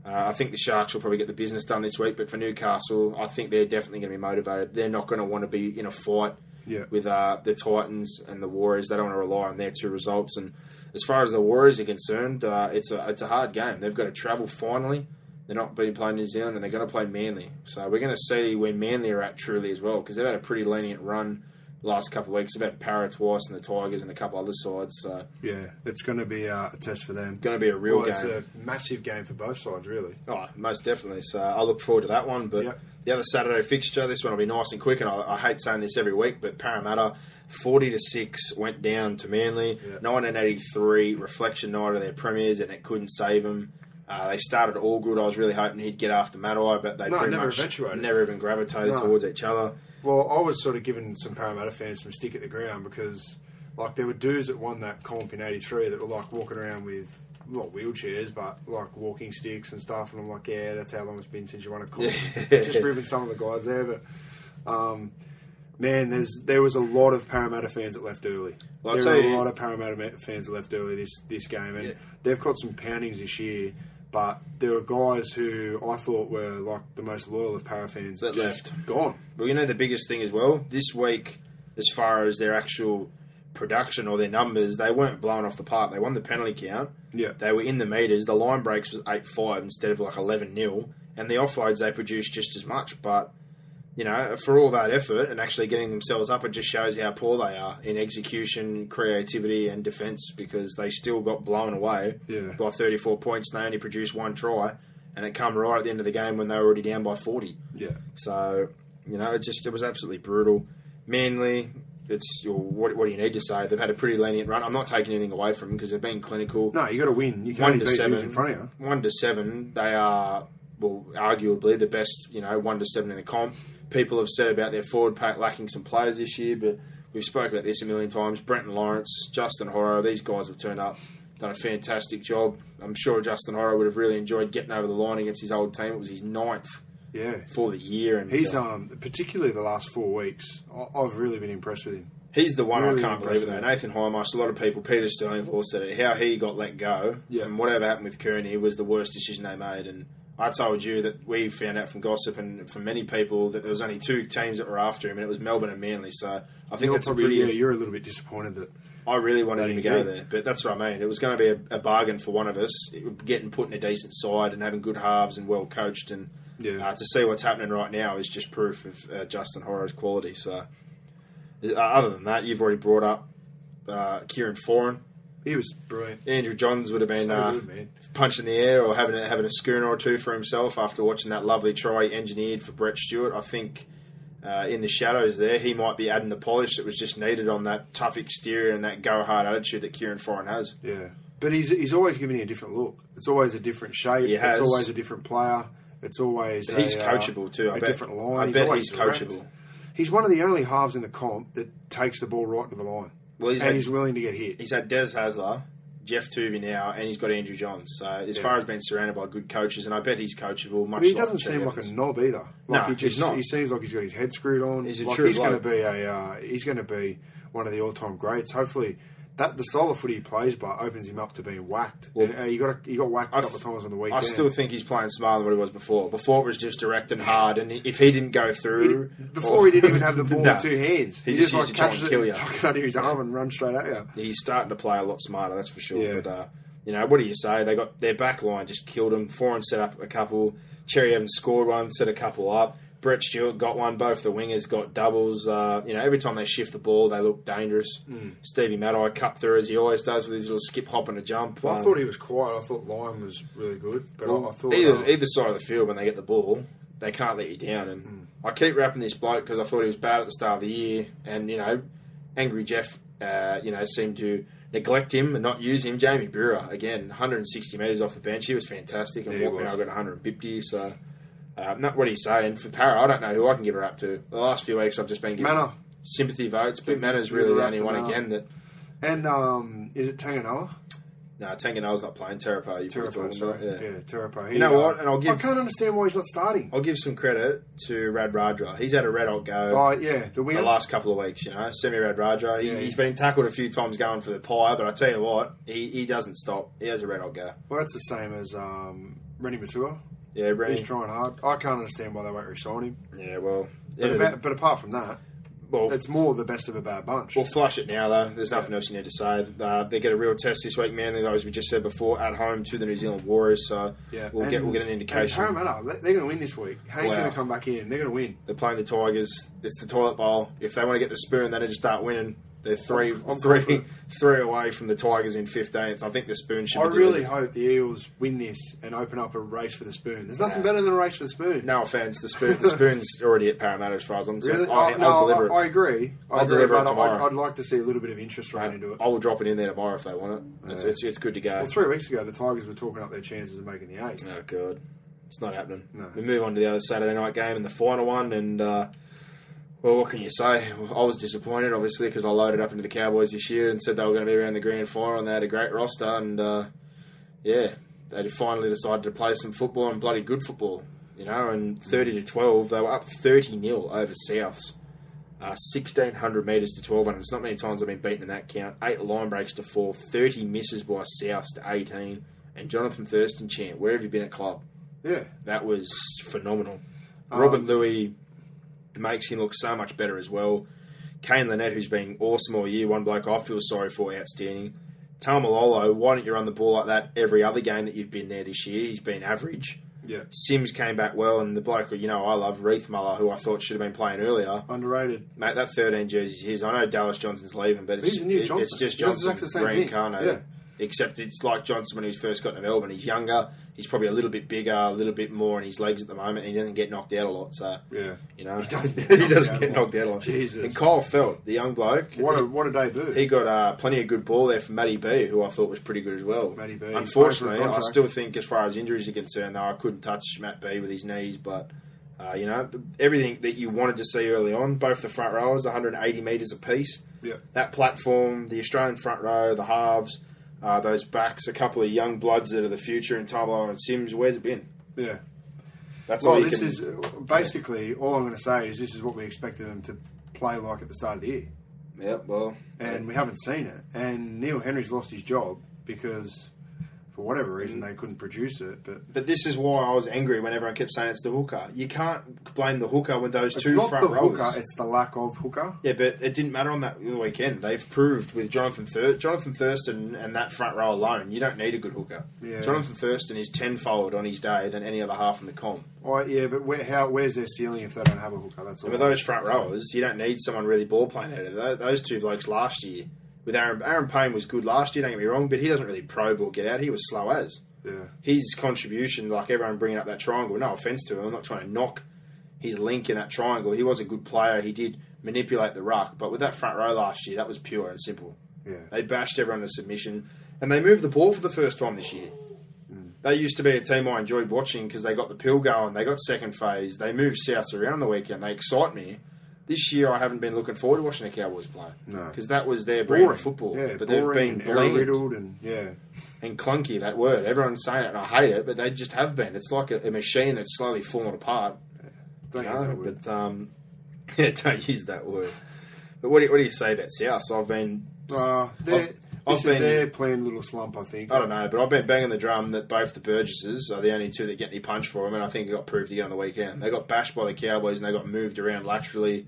Uh, I think the Sharks will probably get the business done this week, but for Newcastle, I think they're definitely going to be motivated. They're not going to want to be in a fight Yeah. with uh, the Titans and the Warriors. They don't want to rely on their two results. And as far as the Warriors are concerned, uh, it's a it's a hard game. They've got to travel finally. They're not being playing New Zealand, and they're going to play Manly. So we're going to see where Manly are at truly as well, because they've had a pretty lenient run the last couple of weeks. They've had Parra twice, and the Tigers, and a couple other sides. So Yeah, it's going to be a test for them. going to be a real Well, game. It's a massive game for both sides, really. Oh, most definitely. So I look forward to that one. But Yep. the other Saturday fixture, this one will be nice and quick. And I, I hate saying this every week, but Parramatta, forty to six, went down to Manly. Yep. Nineteen eighty three reflection night of their premiers, and it couldn't save them. Uh, they started all good. I was really hoping he'd get after Matai, but they No, pretty never much eventuated. never even gravitated No. towards each other. Well, I was sort of giving some Parramatta fans some stick at the ground because, like, there were dudes that won that comp in '83 that were like walking around with not wheelchairs, but like walking sticks and stuff. And I'm like, yeah, that's how long it's been since you won a comp. Yeah. (laughs) Just ripping some of the guys there, but um, man, there's there was a lot of Parramatta fans that left early. Well, there were a lot of Parramatta fans that left early this this game, and Yeah. they've got some poundings this year. But there were guys who I thought were like the most loyal of Para fans That just left. gone. Well, you know the biggest thing as well this week, as far as their actual production or their numbers, they weren't blown off the park. They won the penalty count. Yeah. They were in the meters. The line breaks was eight five instead of like eleven 0 and the offloads they produced just as much. But you know, for all that effort and actually getting themselves up, it just shows how poor they are in execution, creativity, and defence because they still got blown away Yeah. by thirty four points. And they only produced one try, and it come right at the end of the game when they were already down by forty. Yeah. So, you know, it just it was absolutely brutal. Manly, it's your, what, what do you need to say? They've had a pretty lenient run. I'm not taking anything away from them because they've been clinical. No, you got to win. You can one to seven in front of you. One to seven, they are well, arguably the best. You know, one to seven in the comp. People have said about their forward pack lacking some players this year, but we've spoke about this a million times. Brenton Lawrence, Justin Horo, these guys have turned up, done a fantastic job. I'm sure Justin Horo would have really enjoyed getting over the line against his old team. It was his ninth Yeah. for the year, and He's uh, um particularly the last four weeks. I've really been impressed with him. He's the one Really I can't believe it though. Nathan Hindmarsh, a lot of people, Peter Sterling have all said it. How he got let go Yeah. from whatever happened with Kearney was the worst decision they made. And I told you that we found out from gossip and from many people that there was only two teams that were after him, and it was Melbourne and Manly. So I think You're that's a probably, really yeah, you're a little bit disappointed that. I really wanted him to go there, but that's what I mean. It was going to be a, a bargain for one of us, it- getting put in a decent side and having good halves and well coached. And Yeah. uh, to see what's happening right now is just proof of uh, Justin Horo's quality. So, uh, other than that, you've already brought up uh, Kieran Foran. He was brilliant. Andrew Johns would have been So uh, good, man. punching the air or having a, having a schooner or two for himself after watching that lovely try engineered for Brett Stewart. I think uh, in the shadows there, he might be adding the polish that was just needed on that tough exterior and that go hard attitude that Kieran Foran has. Yeah, but he's he's always giving you a different look. It's always a different shape. It's always a different player. It's always He's a, uh, coachable too. I a bet. different line. I he's bet he's coachable. He's one of the only halves in the comp that takes the ball right to the line, Well, he's and had- he's willing to get hit. He's had Des Hasler, Geoff Toovey now, and he's got Andrew Johns. So as Yeah. far as being surrounded by good coaches, and I bet he's coachable. Much mean, he doesn't seem like a knob either. Like No, he just he's not. he seems like he's got his head screwed on. He's a like true he's going to be a uh, he's going to be one of the all time greats. Hopefully, that the style of footy he plays by opens him up to being whacked. Well, and, uh, he got he got whacked a I couple of times on the weekend. I still think he's playing smarter than what he was before. Before it was just direct and hard, and if he didn't go through did- before he didn't even have the (laughs) ball No. in two hands. He He, just just, like catches it, kill and you. tuck it under his arm, and run straight at you. he's starting to play a lot smarter. That's for sure. Yeah. But uh, you know, what do you say? They got their back line just killed him. Foran set up a couple. Cherry Evans scored one, set a couple up. Brett Stewart got one. Both the wingers got doubles. Uh, you know, every time they shift the ball, they look dangerous. Mm. Stevie Matai cut through as he always does with his little skip, hop, and a jump. Well, I Um, thought he was quiet. I thought Lyon was really good, but I, I thought either uh, either side of the field when they get the ball, they can't let you down. And Hmm. I keep rapping this bloke because I thought he was bad at the start of the year, and you know, angry Jeff, uh, you know, seemed to neglect him and not use him. Jamie Buhrer again, 160 metres off the bench, he was fantastic, and Yeah, he walked was. I got 150. So. Uh, not what do you say? And for Parra, I don't know who I can give her up to. The last few weeks, I've just been giving Mannah. sympathy votes, but Give- Mannah's give really her the up only to one Mannah. again that. and um, is it Tanganoa? No, Tanganoa's not playing. Terapo, you probably Terapo, talking sorry. about. Yeah, Terapo. You know what? And I'll give- I can't understand why he's not starting. I'll give some credit to Radradra. He's had a red hot go. Oh yeah, the the last couple of weeks, you know, Semi Radradra. He, Yeah. He's been tackled a few times going for the pie, but I tell you what, he, he doesn't stop. He has a red hot go. Well, that's the same as um, Reni Maitua. Yeah, He's trying hard. I can't understand why they won't resign him. Yeah, well, But, yeah, about, but apart from that, well, it's more the best of a bad bunch. we'll flush it now, though. There's nothing else you need to say. Uh, they get a real test this week, Manly, though, as we just said before, at home to the New Zealand Warriors. So yeah, we'll and- get we'll get an indication. Parramatta, they- they're going to win this week. Hayne's Wow. going to come back in. They're going to win. They're playing the Tigers. It's the toilet bowl. If they want to get the spoon, they need to start winning. They're 3 I'm- three, three away from the Tigers in fifteenth. I think the spoon should. I really hope the Eels win this and open up a race for the spoon. There's nothing Yeah. better than a race for the spoon. No offense, the spoon. The (laughs) spoon's already at Parramatta as far as I'm concerned. Really? I, Oh, no, I'll deliver I, I agree. I'll agree, deliver it but I'd, tomorrow. I'd like to see a little bit of interest rate into it. I will drop it in there tomorrow if they want it. It's, Yeah. it's, it's good to go. Well, three weeks ago, the Tigers were talking up their chances of making the eight. Oh god, it's not happening. No. We move on to the other Saturday night game and the final one, and uh, well, what can you say? I was disappointed, obviously, because I loaded up into the Cowboys this year and said they were going to be around the grand final, and they had a great roster, and uh, yeah, they finally decided to play some football and bloody good football, you know. And thirty to twelve, they were up thirty 0 over Souths. Uh, 1600 metres to 1200. It's not many times I've been beaten in that count. Eight line breaks to four, 30 misses by Souths to 18. And Jonathan Thurston chant, where have you been at club? Yeah. That was phenomenal. Um, Robert Lui makes him look so much better as well. Kane Linnett, who's been awesome all year, one bloke I feel sorry for, outstanding. Taumalolo, why don't you run the ball like that every other game that you've been there this year? He's been average. Yeah. Sims came back well, and the bloke, you know, I love Riethmuller, who I thought should have been playing earlier. Underrated. Mate, that 13 jersey's his. I know Dallas Johnson's leaving, but it's, new it- Johnson. it's just Johnson exactly thing. reincarnated. Yeah. Except it's like Johnson when he first got to Melbourne. He's younger, he's probably a little bit bigger, a little bit more in his legs at the moment, and he doesn't get knocked out a lot. So, Yeah. you know, He doesn't (laughs) he get knocked doesn't out get a knocked lot. out a lot. Jesus. And Kyle Feldt, the young bloke, What a what a debut. he got uh, plenty of good ball there from Matty B, who I thought was pretty good as well. Matty B. Unfortunately, Playing for a I contract. still think, as far as injuries are concerned, though, I couldn't touch Matt B with his knees. But uh, you know, everything that you wanted to see early on, both the front rowers, 180 metres apiece. yeah. That platform, the Australian front row, the halves, uh, those backs, a couple of young bloods that are the future in Tablo and Sims. Where's it been? Yeah. That's all Well, you this can. is basically all I'm going to say is this is what we expected them to play like at the start of the year, yeah, well, and we haven't seen it. And Neil Henry's lost his job because, for whatever Mm. reason, they couldn't produce it. But But this is why I was angry when everyone kept saying it's the hooker. You can't blame the hooker with those it's two not front the rowers. hooker; it's the lack of hooker. Yeah, but it didn't matter on that weekend. They've proved with Jonathan Thur- Jonathan Thurston and that front row alone, you don't need a good hooker. Yeah. Jonathan Thurston is tenfold on his day than any other half in the comp. Oh, yeah, but where, how? Where's their ceiling if they don't have a hooker? That's all. And with those front rowers, you don't need someone really ball playing out of Those two blokes last year, with Aaron Aaron Payne was good last year. Don't get me wrong, but he doesn't really probe or get out. He was slow as Yeah. his contribution, like everyone bringing up that triangle. No offense to him, I'm not trying to knock his link in that triangle. He was a good player. He did manipulate the ruck, but with that front row last year, that was pure and simple. Yeah. They bashed everyone to submission, and they moved the ball for the first time this year. Mm. They used to be a team I enjoyed watching because they got the pill going. They got second phase. They moved South around the weekend. They excite me. This year, I haven't been looking forward to watching the Cowboys play. No. because that was their brand Boring of football. Yeah, but they've and been bland riddled and yeah. and clunky. That word, everyone's saying it, and I hate it, but they just have been. It's like a, a machine that's slowly falling apart. Don't you use that word. But um, (laughs) yeah, don't use that word. But what do you, what do you say about South? So I've been Uh, they're- I've- I've is been- their planned little slump, I think. I don't know, but I've been banging the drum that both the Burgesses are the only two that get any punch for them, and I think it got proved again on the weekend. They got bashed by the Cowboys and they got moved around laterally.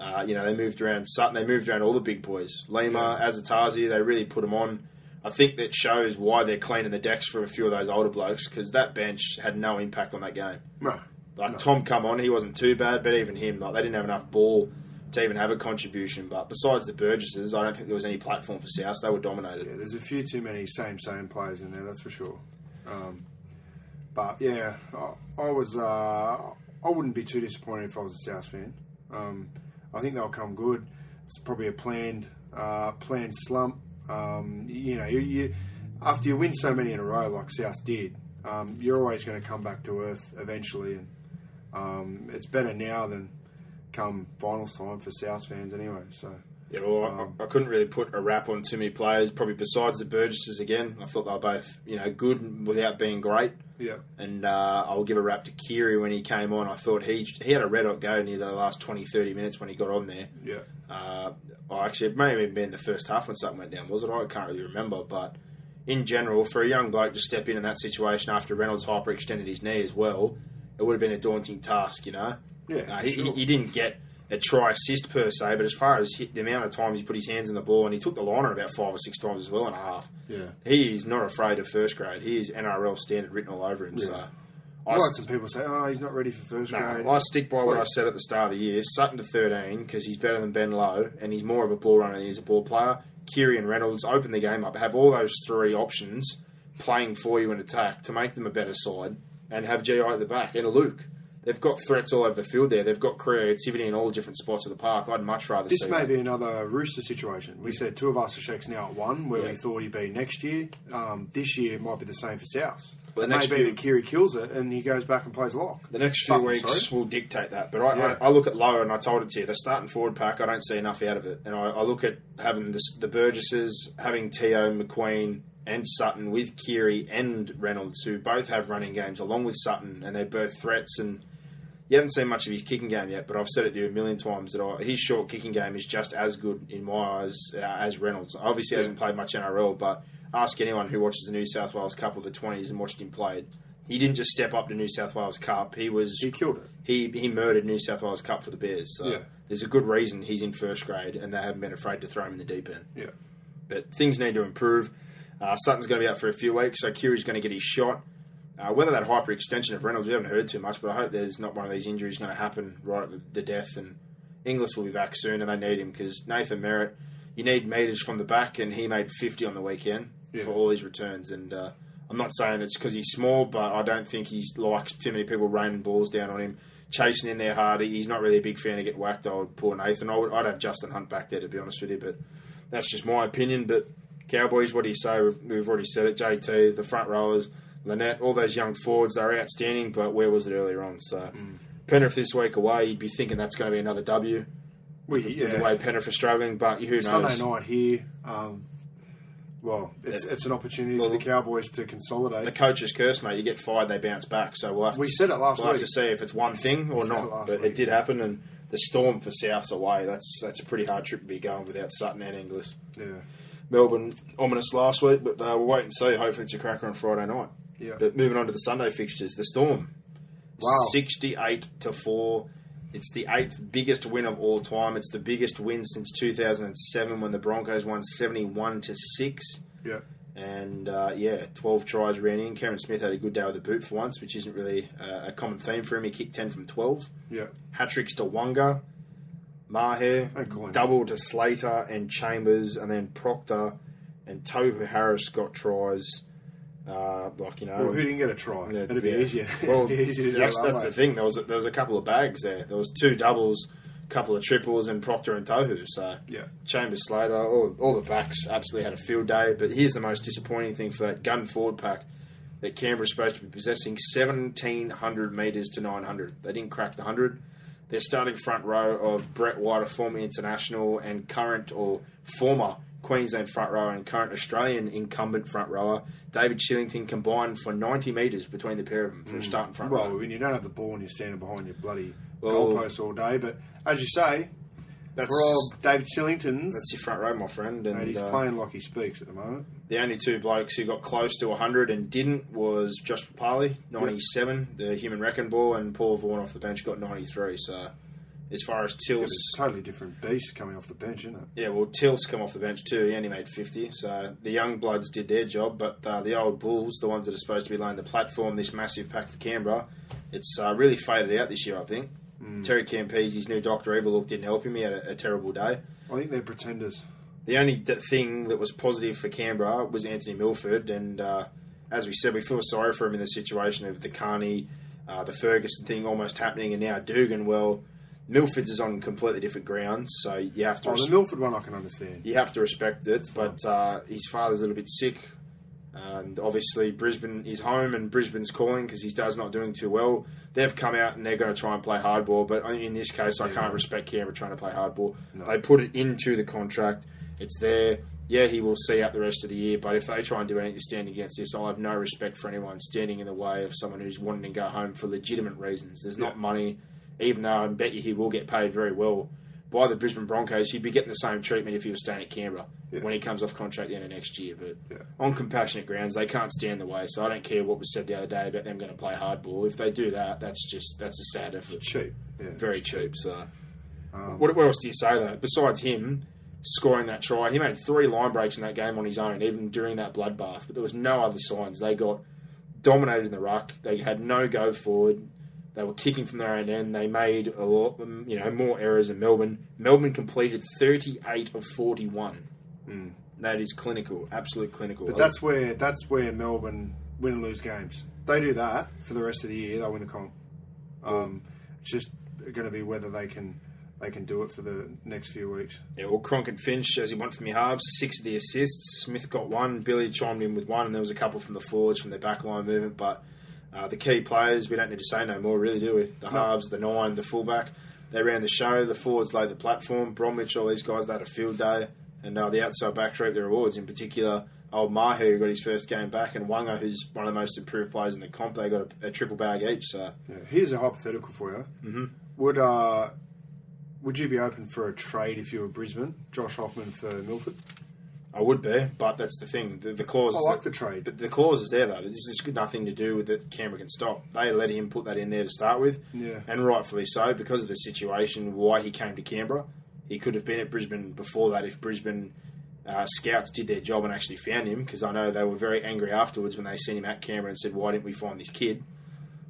Uh, you know, they moved around Sutton, they moved around all the big boys. Lima, Azatazi, they really put them on. I think that shows why they're cleaning the decks for a few of those older blokes because that bench had no impact on that game. No. Like Tom come on, he wasn't too bad, but even him, like they didn't have enough ball to even have a contribution. But besides the Burgesses, I don't think there was any platform for South. They were dominated. Yeah, there's a few too many same same players in there, that's for sure. Um, but yeah, I, I was. Uh, I wouldn't be too disappointed if I was a South fan. Um, I think they'll come good. It's probably a planned, uh, planned slump. Um, you know, you, you after you win so many in a row like South did, um, you're always going to come back to earth eventually, and um, it's better now than come finals time for South fans anyway. So. Yeah, well, Um, I, I couldn't really put a wrap on too many players. Probably besides the Burgesses again, I thought they were both you know good without being great. Yeah. And uh, I'll give a wrap to Keary when he came on. I thought he he had a red hot go near the last 20, 30 minutes when he got on there. Yeah. Uh, well, actually, it may have even been the first half when something went down, was it? I can't really remember. But in general, for a young bloke to step in in that situation after Reynolds hyperextended his knee as well, it would have been a daunting task, you know? Yeah, Uh, he, sure. he didn't get a try assist per se, but as far as hit, the amount of times he put his hands in the ball, and he took the liner about five or six times as well in a half. Yeah. He is not afraid of first grade. He is NRL standard written all over him. So Yeah. I, I've st- some people say, "Oh, he's not ready for first grade." I stick by what I said at the start of the year. Sutton to 13 because he's better than Ben Lowe and he's more of a ball runner than he's a ball player. Keary and Reynolds open the game up, have all those three options playing for you in attack to make them a better side and have GI at the back and a Luke. They've got threats all over the field there. They've got creativity in all different spots of the park. I'd much rather This see may that. be another Rooster situation. We said two of us are shakes now at one, where Yeah. we thought he'd be next year. Um, this year might be the same for South. Well, it the may next be few- that Keary kills it and he goes back and plays lock. The next few weeks sorry. will dictate that. But I, Yeah. I, I look at Lower and I told it to you. The starting forward pack, I don't see enough out of it. And I, I look at having the, the Burgesses, having Teo, McQueen, and Sutton with Keary and Reynolds, who both have running games along with Sutton, and they're both threats. And you haven't seen much of his kicking game yet, but I've said it to you a million times that I, his short kicking game is just as good in my eyes uh, as Reynolds. Obviously, he hasn't played much NRL, but ask anyone who watches the New South Wales Cup of the 20s and watched him play. He didn't just step up to New South Wales Cup. He was He killed it. he he murdered New South Wales Cup for the Bears. So Yeah. there's a good reason he's in first grade, and they haven't been afraid to throw him in the deep end. Yeah. But things need to improve. Uh, Sutton's going to be out for a few weeks, so Keary's going to get his shot. Uh, whether that hyperextension of Reynolds, we haven't heard too much, but I hope there's not one of these injuries going to happen right at the, the death. And Inglis will be back soon, and they need him because Nathan Merritt, you need meters from the back, and he made 50 on the weekend Yeah. for all his returns. And uh, I'm not saying it's because he's small, but I don't think he's like too many people raining balls down on him, chasing in there hard. He's not really a big fan of getting whacked. I would poor Nathan. I would, I'd have Justin Hunt back there to be honest with you, but that's just my opinion. But Cowboys, what do you say? We've, we've already said it. JT, the front rowers, Linnett, all those young forwards, they're outstanding. But where was it earlier on? So Penrith this week away, you'd be thinking that's going to be another W. We, The yeah. way Penrith are struggling, but who knows? Sunday night here. Um, well, it's it's an opportunity Well, for the Cowboys to consolidate. the coach's curse, mate. You get fired, they bounce back. So we'll have We said it last we'll have to see if it's one thing or said it not. But week. it did happen, and the storm for South's away. That's that's a pretty hard trip to be going without Sutton and Inglis. yeah. Melbourne ominous last week, but uh, we'll wait and see. Hopefully, it's a cracker on Friday night. Yeah. But moving on to the Sunday fixtures, the Storm, Wow. sixty-eight to four. It's the eighth biggest win of all time. It's the biggest win since two thousand and seven when the Broncos won seventy-one to six. Yeah. And uh, yeah, 12 tries ran in. Cameron Smith had a good day with the boot for once, which isn't really uh, a common theme for him. He kicked 10 from 12. Yeah. Hat tricks to Waqa, Mahe, Don't call him. double to Slater and Chambers, and then Proctor and Tohu Harris got tries. Uh, like, you know. Well, who didn't get a try? Yeah, It'd be yeah. easier. (laughs) Well, be easier to do that's, that's the thing. There was, a, there was a couple of bags there. There was two doubles, a couple of triples, and Proctor and Tohu. So Yeah. Chambers, Slater, all, all the backs absolutely had a field day. But here's the most disappointing thing for that gun forward pack that Canberra's supposed to be possessing 1,700 metres to 900. They didn't crack the 100. Their starting front row of Brett White, a former international and current or former Queensland front rower and current Australian incumbent front rower, David Shillington, combined for 90 metres between the pair of them for a starting front Mm. Well, row. when you don't have the ball and you're standing behind your bloody Well- goalpost all day, but as you say, That's, Rob David Shillington, that's your front row, my friend. And and he's uh, playing like he speaks at the moment. The only two blokes who got close to 100 and didn't was Josh Papalii, 97, the human wrecking ball, and Paul Vaughan off the bench got 93. So, as far as Tilse, it's a totally different beast coming off the bench, isn't it? yeah, well, Tilse come off the bench too. He only made 50. So, the young bloods did their job, but uh, the old Bulls, the ones that are supposed to be laying the platform, this massive pack for Canberra, it's uh, really faded out this year, I think. Terry Campese, his new Doctor Evil look didn't help him. He had a, a terrible day. I think they're pretenders. The only d- thing that was positive for Canberra was Anthony Milford, and uh, as we said, we feel sorry for him in the situation of the Carney, uh, the Ferguson thing almost happening, and now Dugan. Well, Milford's is on completely different grounds, so you have to Oh, the Milford one I can understand. you have to respect it. But uh, his father's a little bit sick, and obviously Brisbane is home, and Brisbane's calling because his dad's not doing too well. They've come out and they're going to try and play hardball, but in this case, I can't respect Canberra trying to play hardball. No. They put it into the contract. It's there. Yeah, he will see out the rest of the year, but if they try and do anything to stand against this, I'll have no respect for anyone standing in the way of someone who's wanting to go home for legitimate reasons. There's not money, even though I bet you he will get paid very well by the Brisbane Broncos. He'd be getting the same treatment if he was staying at Canberra Yeah. when he comes off contract the end of next year. But Yeah. on compassionate grounds, they can't stand the way. So I don't care what was said the other day about them going to play hardball. If they do that, that's just that's a sad effort. Cheap. Yeah, Very it's cheap. So Um, what, what else do you say though? Besides him scoring that try, he made three line breaks in that game on his own, even during that bloodbath. But there was no other signs. They got dominated in the ruck. They had no go forward. They were kicking from their own end. They made a lot, um, you know, more errors than Melbourne. Melbourne completed 38 of 41. That is clinical, absolute clinical. But that's where that's where Melbourne win and lose games. They do that for the rest of the year. They'll win the comp. Um, it's just going to be whether they can they can do it for the next few weeks. Yeah, well, Cronk and Finch, as he went from your halves, six of the assists. Smith got one. Billy chimed in with one, and there was a couple from the forwards from their backline movement. But uh, the key players, we don't need to say no more, really, do we? The halves, the nine, the fullback, they ran the show. The forwards laid the platform. Bromwich, all these guys, they had a field day. And uh, the outside back reaped the rewards, in particular, old Mahe, who got his first game back, and Waqa, who's one of the most improved players in the comp. They got a, a triple bag each. So Yeah. Here's a hypothetical for you. Mm-hmm. Would uh, would you be open for a trade if you were Brisbane? Josh Hoffman for Milford. I would be, but that's the thing. The, the clause. I is like that- the trade. But the clause is there though. This has nothing to do with that Canberra can stop. They let him put that in there to start with, Yeah. and rightfully so because of the situation why he came to Canberra. He could have been at Brisbane before that if Brisbane uh, scouts did their job and actually found him. Because I know they were very angry afterwards when they seen him at Canberra and said, "Why didn't we find this kid?"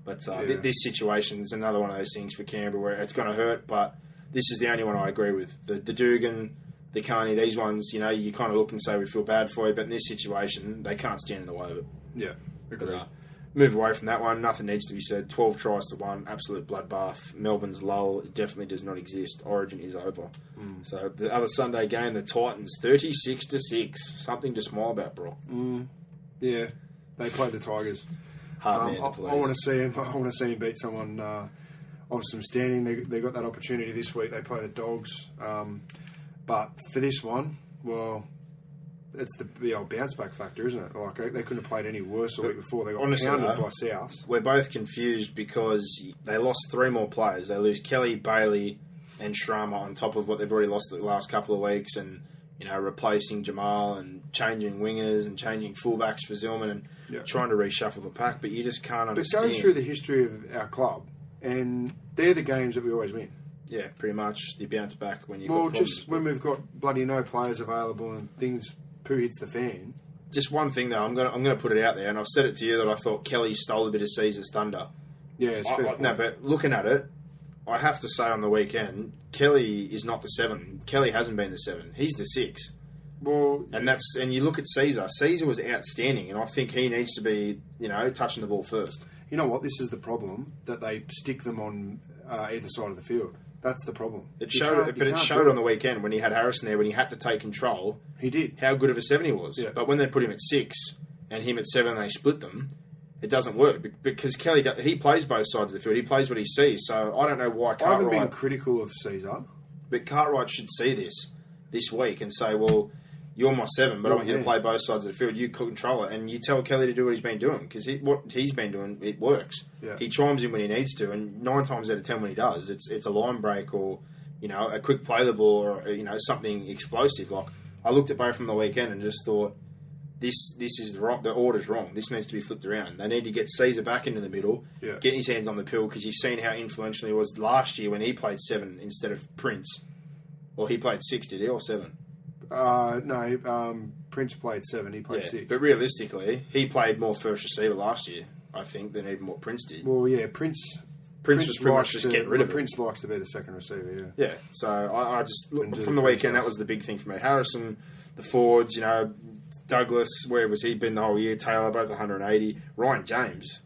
But uh, Yeah. th- this situation is another one of those things for Canberra where it's going to hurt. But this is the only one I agree with. The, the Dugan, the Carney, these ones, you know, you kind of look and say we feel bad for you, but in this situation, they can't stand in the way of it. Yeah. But, uh, move away from that one. Nothing needs to be said. Twelve tries to one, absolute bloodbath. Melbourne's lull definitely does not exist. Origin is over. So the other Sunday game, the Titans, thirty-six to six. Something to smile about, Brock. Yeah. They played the Tigers. Hard Um, I, to want to see him. I want to see him beat someone uh, of some standing. They, they got that opportunity this week. They play the Dogs, um, but for this one, well, it's the, the old bounce back factor, isn't it? Like they, couldn't have played any worse the week before. They got honestly, pounded though, by Souths. We're both confused because they lost three more players. They lose Kelly, Bailey, and Shrama on top of what they've already lost the last couple of weeks, and you know replacing Jamal and changing wingers and changing fullbacks for Zillman and Yeah. trying to reshuffle the pack. But you just can't understand. But understand. go through the history of our club, and they're the games that we always win. Yeah, pretty much you bounce back when you. Well, just when we've got bloody no players available and things poo hits the fan. just one thing though, I'm gonna I'm gonna put it out there, and I've said it to you that I thought Kelly stole a bit of Sezer's thunder. Yeah, it's I- fair. I- no, but looking at it, I have to say on the weekend, Kelly is not the seven. Kelly hasn't been the seven. He's the six, well, and that's and you look at Sezer. Sezer was outstanding, and I think he needs to be you know touching the ball first. you know what? This is the problem that they stick them on uh, either side of the field. That's the problem. It You showed, can't- but it can't showed do on the weekend when he had Harrison there when he had to take control. He did. how good of a seven he was. Yeah. But when they put him at six and him at seven, and they split them. It doesn't work be- because Kelly do- he plays both sides of the field. He plays what he sees. So I don't know why I haven't been critical of Sezer. But Cartwright should see this this week and say, "Well, you're my seven, but I want you to play both sides of the field. You control it, and you tell Kelly to do what he's been doing because he, what he's been doing it works. Yeah. He chimes in when he needs to, and nine times out of ten when he does, it's it's a line break or you know a quick play the ball or you know something explosive. Like I looked at both from the weekend and just thought. This this is wrong. The order's wrong. This needs to be flipped around. They need to get Sezer back into the middle, Yeah. getting his hands on the pill because you've seen how influential he was last year when he played seven instead of Prince. Or he played six, did he, or seven? Uh, no, um, Prince played seven. He played Yeah. six. But realistically, he played more first receiver last year, I think, than even what Prince did. well, yeah, Prince. Prince, was pretty much likes just to, getting rid of it. Prince likes to be the second receiver. Yeah. Yeah, so I, I just look, And do from the the Prince weekend that stuff. was the big thing for me. Harrison, the Fords, you know, Douglas, where was he been the whole year? Taylor, both 180. Ryan James,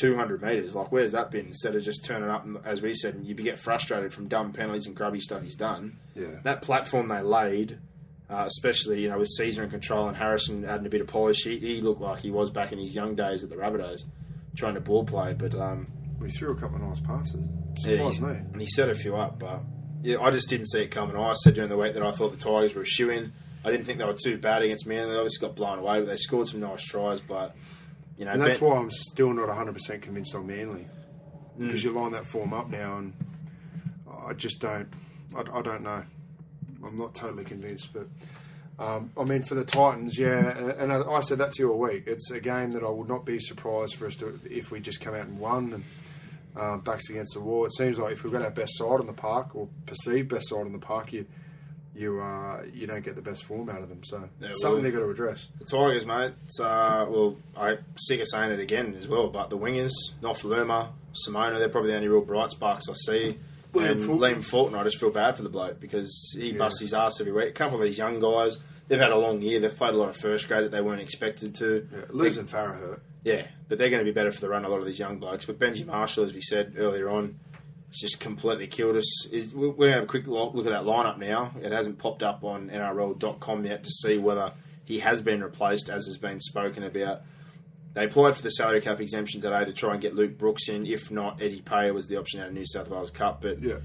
200 metres. Like, where's that been? Instead of just turning up, and, as we said, and you get frustrated from dumb penalties and grubby stuff he's done. Yeah. That platform they laid, uh, especially you know with Sezer in control and Harrison adding a bit of polish, he, he looked like he was back in his young days at the Rabbitohs, trying to ball play. But um, We threw a couple of nice passes. yeah, Surprised he's- me. and he set a few up, but yeah, I just didn't see it coming. I said during the week that I thought the Tigers were a shoe in. I didn't think they were too bad against Manly. They obviously got blown away, but they scored some nice tries. But you know, And that's Ben- why I'm still not 100% convinced on Manly. Mm. Because you line that form up now, and I just don't. I, I don't know. I'm not totally convinced, but um, I mean, for the Titans, yeah, and I, I said that to you all week. It's a game that I would not be surprised for us to if we just come out and won and uh, backs against the wall. It seems like if we've got our best side on the park or perceived best side on the park, you you uh, you don't get the best form out of them. So Yeah, it's something they've got to address. The Tigers, mate. Uh, well, I'm sick of saying it again as well, but the wingers, Nofoaluma, Simona, they're probably the only real bright sparks I see. Liam and Fulton. Liam Fulton, I just feel bad for the bloke because he Yeah. busts his ass every week. A couple of these young guys, they've had a long year. They've played a lot of first grade that they weren't expected to. Yeah, losing Farah hurt. Yeah, but they're going to be better for the run. A lot of these young blokes, but Benji Marshall, as we said earlier on, has just completely killed us. Is we're going to have a quick lo- look at that lineup now. It hasn't popped up on NRL.com yet to see whether he has been replaced, as has been spoken about. They applied for the salary cap exemption today to try and get Luke Brooks in. If not, Eddie Payer was the option out of New South Wales Cup. But Yeah,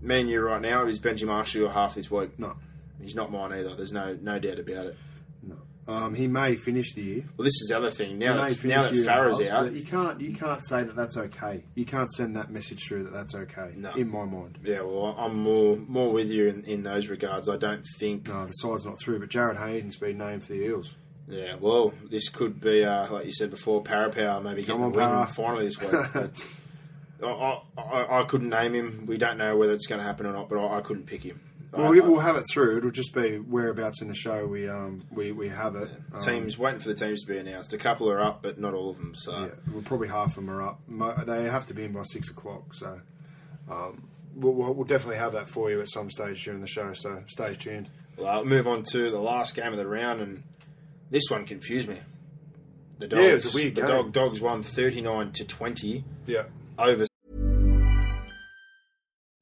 me and you right now is Benji Marshall your half this week. no, He's not mine either. There's no no doubt about it. no. Um, he may finish the year. Well, this is the other thing. Now that, now that Farah's out, you can't you can't say that that's okay. You can't send that message through that that's okay. No. In my mind, Yeah, well, I'm more more with you in, in those regards. I don't think. no, the side's not through. But Jared Hayden's been named for the Eels. Yeah, well, this could be, uh, like you said before, Parapower maybe Come getting on, the win finally this week. But (laughs) I, I, I couldn't name him. We don't know whether it's going to happen or not, but I, I couldn't pick him. Well, we, we'll have it through. It'll just be whereabouts in the show we um we, we have it. Um, teams waiting for the teams to be announced. A couple are up, but not all of them. So Yeah, well, probably half of them are up. Mo- They have to be in by six o'clock, so um, we'll, we'll we'll definitely have that for you at some stage during the show. So stay tuned. well, I'll move on to the last game of the round, and this one confused me. The dogs, Yeah, it was a weird the game. dog dogs won thirty nine to twenty Yeah, over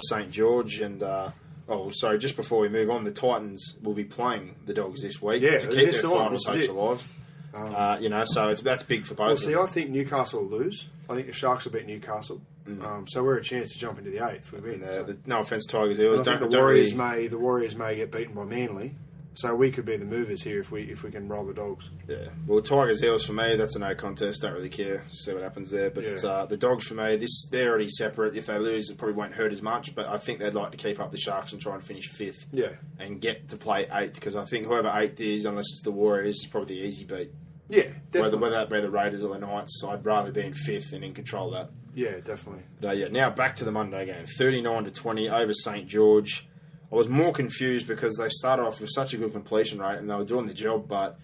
St George and uh, oh sorry just before we move on the Titans will be playing the Dogs this week Yeah, to keep their final hopes alive uh, you know so it's, that's big for both well, see. I think Newcastle will lose. I think the Sharks will beat Newcastle, um, so we're a chance to jump into the eight we win. And, uh, no offense Tigers Eels I think the Warriors really- may the Warriors may get beaten by Manly, so we could be the movers here if we if we can roll the Dogs. yeah well Tigers Eels for me that's a no contest don't really care see what happens there but Yeah. uh, the Dogs for me this they're already separate if they lose it probably won't hurt as much but I think they'd like to keep up the Sharks and try and finish fifth Yeah, and get to play eighth because I think whoever eighth is unless it's the Warriors is probably the easy beat yeah, whether, definitely. whether that be the Raiders or the Knights I'd rather be in fifth and in control of that yeah, definitely. But, uh, yeah, now back to the Monday game. 39 to 20 over St. George. I was more confused because they started off with such a good completion rate and they were doing the job, but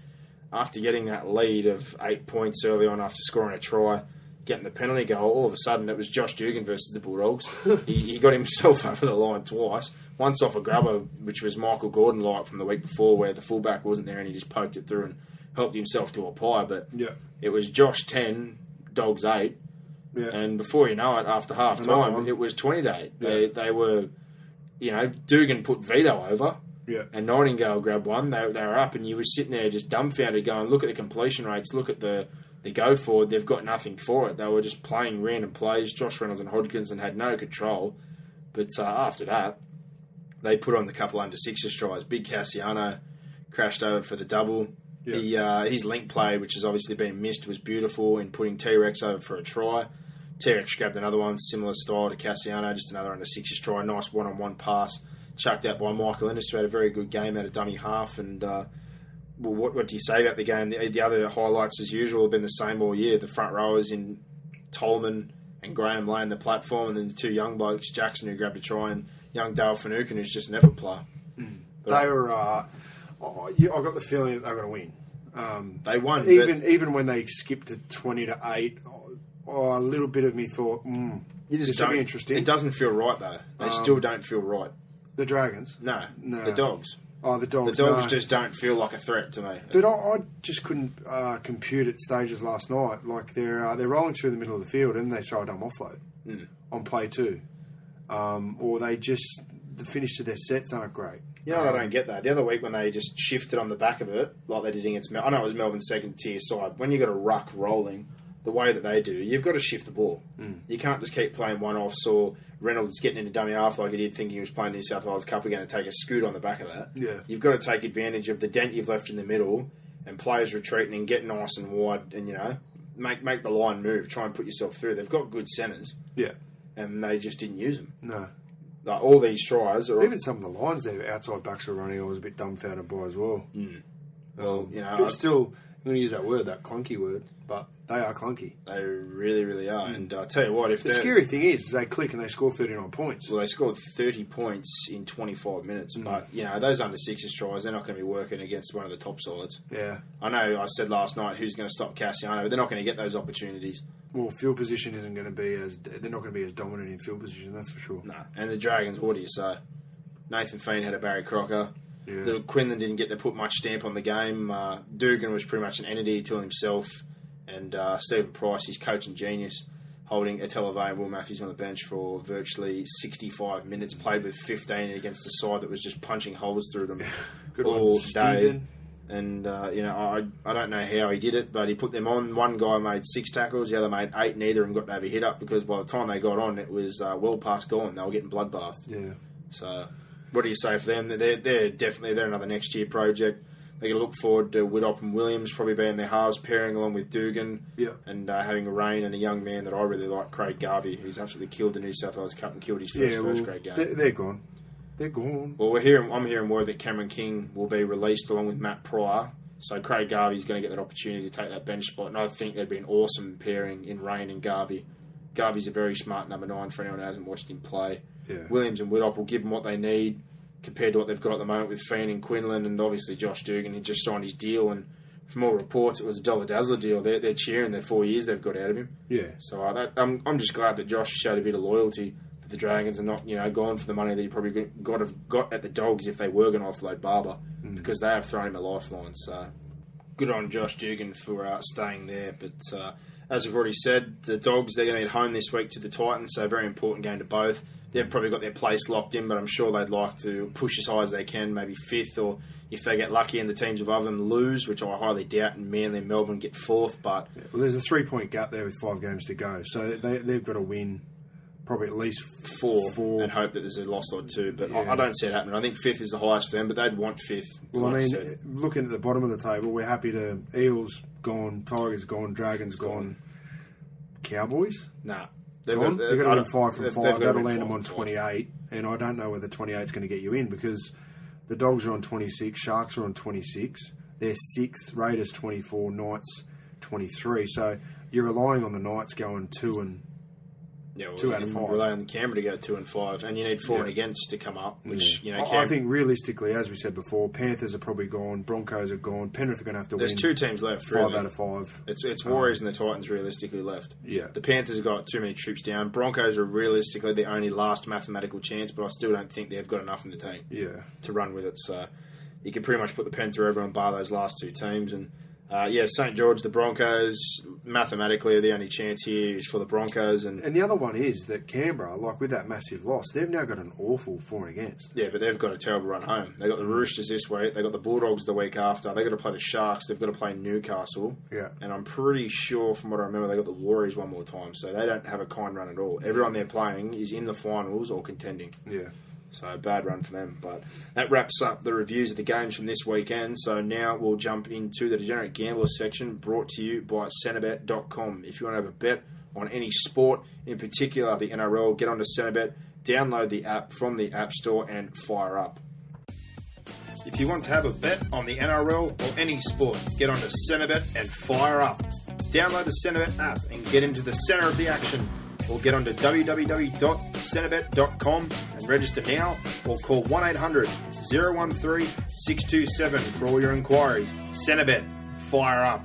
after getting that lead of eight points early on after scoring a try, getting the penalty goal, all of a sudden it was Josh Dugan versus the Bulldogs. (laughs) he, he got himself (laughs) over the line twice. Once off a grubber, which was Michael Gordon like from the week before, where the fullback wasn't there and he just poked it through and helped himself to a pie. But Yeah, it was Josh 10, Dogs 8. yeah. And before you know it, after half time, it was 20 to 8. They, they were, you know, Dugan put Vito over yeah. and Nightingale grabbed one. They, they were up, and you were sitting there just dumbfounded going, look at the completion rates, look at the, the go forward. They've got nothing for it. They were just playing random plays. Josh Reynolds and Hodkinson had no control. But uh, after that, they put on the couple under sixes tries. Big Kasiano crashed over for the double. Yeah. He, uh, his link play, which has obviously been missed, was beautiful in putting T Rex over for a try. T Rex grabbed another one, similar style to Kasiano, just another under sixes try. Nice one on one pass, chucked out by Michael Ennis, who had a very good game out of dummy half. And uh, well, what, what do you say about the game? The, the other highlights, as usual, have been the same all year. The front rowers in Tolman and Graham laying the platform, and then the two young blokes, Jackson, who grabbed a try, and young Dale Finucane, who's just an effort player. They were. Uh, oh, yeah, I got the feeling that they were going to win. Um, They won. even even when they skipped to twenty to eight, oh, a little bit of me thought, mm, You just this will be interesting. It doesn't feel right though. They still don't feel right. the Dragons, No, No. the dogs. oh the dogs. The dogs, no. just don't feel like a threat to me. But I, I just couldn't uh, compute at stages last night. Like they're uh, they're rolling through the middle of the field and they throw a dumb offload Hmm. on play two, um, or they just the finish to their sets aren't great. You know what I don't get that. The other week when they just shifted on the back of it, like they did against Mel- I know it was Melbourne's second tier side. When you got a ruck rolling, the way that they do, you've got to shift the ball. Hmm. You can't just keep playing one offs or Reynolds getting into dummy half like he did, thinking he was playing New South Wales Cup again and take a scoot on the back of that. Yeah. You've got to take advantage of the dent you've left in the middle and players retreating and get nice and wide and, you know, make make the line move, try and put yourself through. They've got good centres Yeah. and they just didn't use them. No. Like all these tries or Even some of the lines there outside backs were running, I was a bit dumbfounded by as well. well, you know, But still, going to use that word, that clunky word, but they are clunky. they really, really are. And I uh, tell you what, if The scary thing is, is they click and they score 39 points. Well, they scored 30 points in 25 minutes, Mm. but, you know, those under sixes tries, they're not going to be working against one of the top solids. Yeah. I know I said last night who's going to stop Kasiano, but they're not going to get those opportunities. Well, field position isn't going to be as they're not going to be as dominant in field position. That's for sure. No. And the Dragons, what do you say? Nathan Fien had a Barry Crocker. Yeah. Little Quinlan didn't get to put much stamp on the game. Uh, Dugan was pretty much an entity to himself. And uh, Stephen Price, his coaching genius, holding Atelave and Will Matthews on the bench for virtually 65 minutes, played with 15 against a side that was just punching holes through them (laughs) Good all one, day. Stephen. And, uh, you know, I, I don't know how he did it, but he put them on. One guy made six tackles, the other made eight, neither of them got to have a hit up because by the time they got on, it was uh, well past gone. They were getting bloodbathed. Yeah. So, what do you say for them? They're, they're definitely they're another next year project. They're going to look forward to Widdop and Williams probably being their halves pairing along with Dugan Yeah. and uh, having a rain and a young man that I really like, Craig Garvey, who's absolutely killed the New South Wales Cup and killed his first Yeah. first Well, grade game. they're, they're gone. They're gone. Well, we're hearing. I'm hearing word that Cameron King will be released along with Matt Prior. So Craig Garvey's going to get that opportunity to take that bench spot, and I think that'd be an awesome pairing in Rein and Garvey. Garvey's a very smart number nine for anyone who hasn't watched him play. Yeah. Williams and Widdop will give them what they need compared to what they've got at the moment with Fien and Quinlan, and obviously Josh Dugan. He just signed his deal, and from all reports, it was a dollar dazzler deal. They're, they're cheering the four years they've got out of him. Yeah. So uh, that, I'm, I'm just glad that Josh showed a bit of loyalty to the Dragons and not, you know, gone for the money that he probably got, have got at the Dogs if they were going to offload Barba because they have thrown him a lifeline. So good on Josh Dugan for uh, staying there. But uh, as we've already said, the Dogs they're going to head home this week to the Titans, so a very important game to both. They've probably got their place locked in, but I'm sure they'd like to push as high as they can, maybe fifth, or if they get lucky and the teams above them lose, which I highly doubt, and Manly and Melbourne get fourth. But Well, there's a three point gap there with five games to go, so they they've got to win probably at least four, Four. and hope that there's a loss or two. But I, Yeah. I don't see it happening. I think fifth is the highest for them, but they'd want fifth. Well, like I mean, said. looking at the bottom of the table, we're happy to Eels gone, Tigers gone, Dragons gone, Cowboys nah. They've gone. got- They're going to win five from five. That'll land them on 28, and I don't know whether 28 is going to get you in because the Dogs are on 26, Sharks are on 26, they're six, Raiders 24, Knights 23. So you're relying on the Knights going two and Yeah, well, two out of five. Rely on the Canberra to go two and five, and you need four Yeah. and against to come up. Which you know, I, I think realistically, as we said before, Panthers are probably gone, Broncos are gone, Penrith are going to have to there's win two teams left. five Really. out of five. It's it's um, Warriors and the Titans realistically left. Yeah. The Panthers have got too many troops down. Broncos are realistically the only last mathematical chance, but I still don't think they've got enough in the team. Yeah. to run with it. So you can pretty much put the pen through everyone bar those last two teams. And uh, yeah, St George, the Broncos, mathematically the only chance here is for the Broncos. And And the other one is that Canberra, like with that massive loss, they've now got an awful for and against. yeah, but they've got a terrible run home. They got the Roosters this week. They got the Bulldogs the week after. They got to play the Sharks. They've got to play Newcastle. Yeah. And I'm pretty sure, from what I remember, they got the Warriors one more time. So they don't have a kind run at all. Everyone they're playing is in the finals or contending. Yeah. So bad run for them. But that wraps up the reviews of the games from this weekend. So now we'll jump into the Degenerate Gamblers section brought to you by Centrebet.com. If you want to have a bet on any sport, in particular the NRL, get onto Centrebet, download the app from the App Store and fire up. If you want to have a bet on the NRL or any sport, get onto Centrebet and fire up. Download the Centrebet app and get into the center of the action. Or get onto www.centrebet.com and register now or call 1 800 013 627 for all your inquiries. Centrebet, fire up.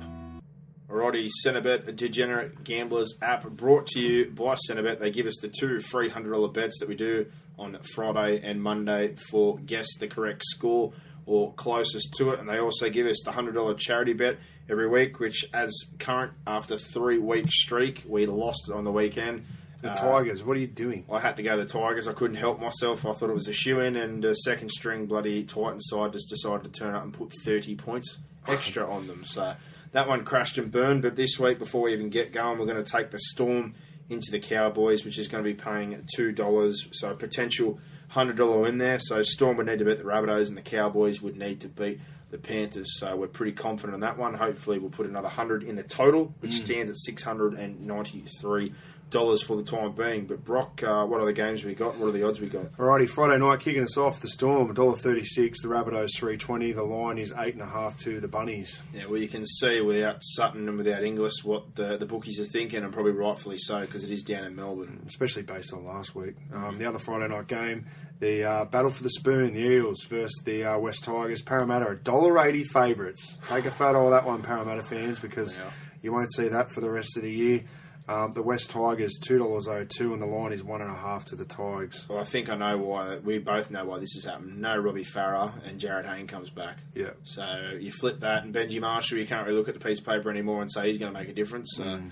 Alrighty, Centrebet, a degenerate gamblers app brought to you by Centrebet. They give us the two free $100 bets that we do on Friday and Monday for guess the correct score or closest to it. And they also give us the $100 charity bet every week, which, as current after three week streak, we lost it on the weekend. The Uh, Tigers, what are you doing? I had to go to the Tigers. I couldn't help myself. I thought it was a shoe in, and a second string bloody Titan side just decided to turn up and put 30 points extra on them. So that one crashed and burned. But this week, before we even get going, we're going to take the Storm into the Cowboys, which is going to be paying two dollars. So potential hundred dollar win there. So Storm would need to beat the Rabbitohs, and the Cowboys would need to beat the Panthers. So we're pretty confident on that one. Hopefully, we'll put another hundred in the total, which stands at six hundred and ninety three dollars for the time being. But Brock, uh, what are the games we got? What are the odds we got? Alrighty, Friday night kicking us off. The Storm $1.36, the Rabbitohs three twenty. The line is eight and a half to the Bunnies. Yeah, well, you can see without Sutton and without Inglis what the, the bookies are thinking, and probably rightfully so because it is down in Melbourne. especially based on last week. Um, the other Friday night game, the uh, battle for the spoon, the Eels versus the uh, West Tigers. Parramatta, $1.80 favourites. Take a photo of that one, Parramatta fans, because Yeah. you won't see that for the rest of the year. Um, the West Tigers, $2.02, and the line is one and a half to the Tigers. Well, I think I know why. We both know why this has happened. No Robbie Farah and Jarryd Hayne comes back. Yeah. So you flip that, and Benji Marshall, you can't really look at the piece of paper anymore and say he's going to make a difference. So, Mm.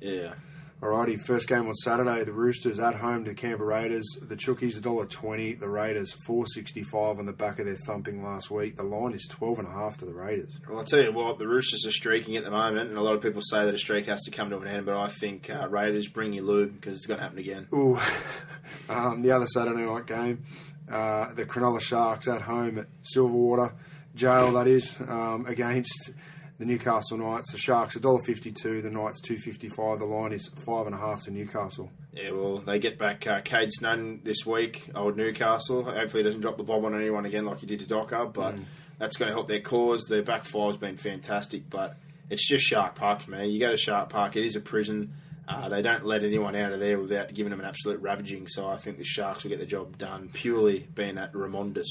yeah. Alrighty, first game on Saturday. The Roosters at home to the Canberra Raiders. The Chookies $1.20. The Raiders four sixty five on the back of their thumping last week. The line is twelve and a half to the Raiders. Well, I'll tell you what, the Roosters are streaking at the moment, and a lot of people say that a streak has to come to an end, but I think uh, Raiders bring you lube because it's going to happen again. Ooh, (laughs) um, the other Saturday night game, uh, the Cronulla Sharks at home at Silverwater Jail. That is um, against the Newcastle Knights. The Sharks a dollar fifty two. The Knights two fifty five. The line is five and a half to Newcastle. Yeah, well, they get back uh, Kade Snowden this week, old Newcastle. Hopefully, he doesn't drop the bomb on anyone again like he did to Docker, but that's going to help their cause. Their back five's been fantastic, but it's just Shark Park for me. You go to Shark Park, it is a prison. Uh, they don't let anyone out of there without giving them an absolute ravaging, so I think the Sharks will get the job done purely being at Remondis.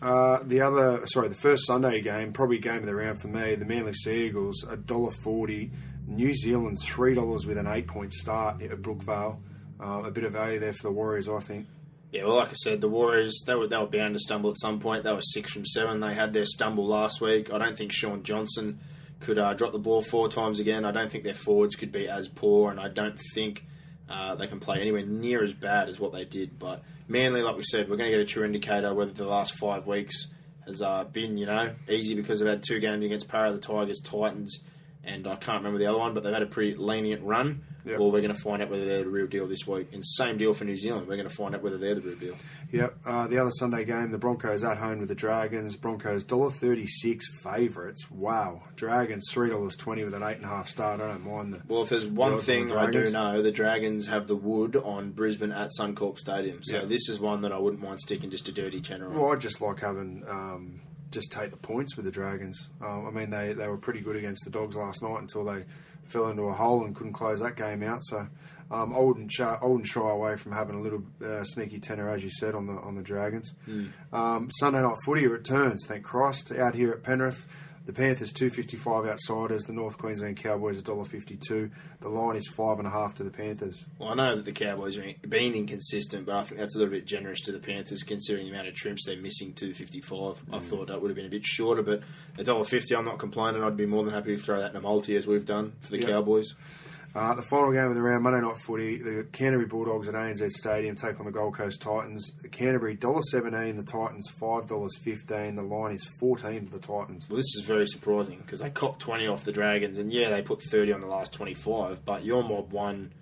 Uh, the other, sorry, the first Sunday game, probably game of the round for me. The Manly Sea Eagles a dollar forty. New Zealand three dollars with an eight point start at Brookvale. Uh, a bit of value there for the Warriors, I think. Yeah, well, like I said, the Warriors they were they were bound to stumble at some point. They were six from seven. They had their stumble last week. I don't think Shaun Johnson could uh, drop the ball four times again. I don't think their forwards could be as poor, and I don't think uh, they can play anywhere near as bad as what they did. But Manly, like we said, we're going to get a true indicator whether the last five weeks has uh, been, you know, easy because they've had two games against Parra, the Tigers, Titans, and I can't remember the other one, but they've had a pretty lenient run. Yep. Or we're going to find out whether they're the real deal this week. And same deal for New Zealand. We're going to find out whether they're the real deal. Yep. Uh, the other Sunday game, the Broncos at home with the Dragons. Broncos dollar thirty six favourites. Wow. Dragons three dollars twenty with an eight and a half start. I don't mind the. Well, if there's one thing the I do know, the Dragons have the wood on Brisbane at Suncorp Stadium. So Yeah. this is one that I wouldn't mind sticking just a dirty tenner on. Well, I just like having um, just take the points with the Dragons. Um, I mean, they they were pretty good against the Dogs last night until they fell into a hole and couldn't close that game out. So. Um, I wouldn't shy, I wouldn't shy away from having a little uh, sneaky tenor, as you said, on the on the Dragons. Um, Sunday night footy returns. Thank Christ out here at Penrith. The Panthers two fifty five outsiders. The North Queensland Cowboys a dollar fifty two. The line is five and a half to the Panthers. Well, I know that the Cowboys are being inconsistent, but I think that's a little bit generous to the Panthers considering the amount of trips they're missing. Two fifty five. I Mm. thought that would have been a bit shorter, but a dollar fifty. I'm not complaining. I'd be more than happy to throw that in a multi as we've done for the Yeah. Cowboys. Uh, the final game of the round, Monday night footy, the Canterbury Bulldogs at ANZ Stadium take on the Gold Coast Titans. The Canterbury $1.17, the Titans $5.15. The line is 14 to the Titans. Well, this is very surprising because they copped 20 off the Dragons, and yeah, they put 30 on the last 25, but your mob won,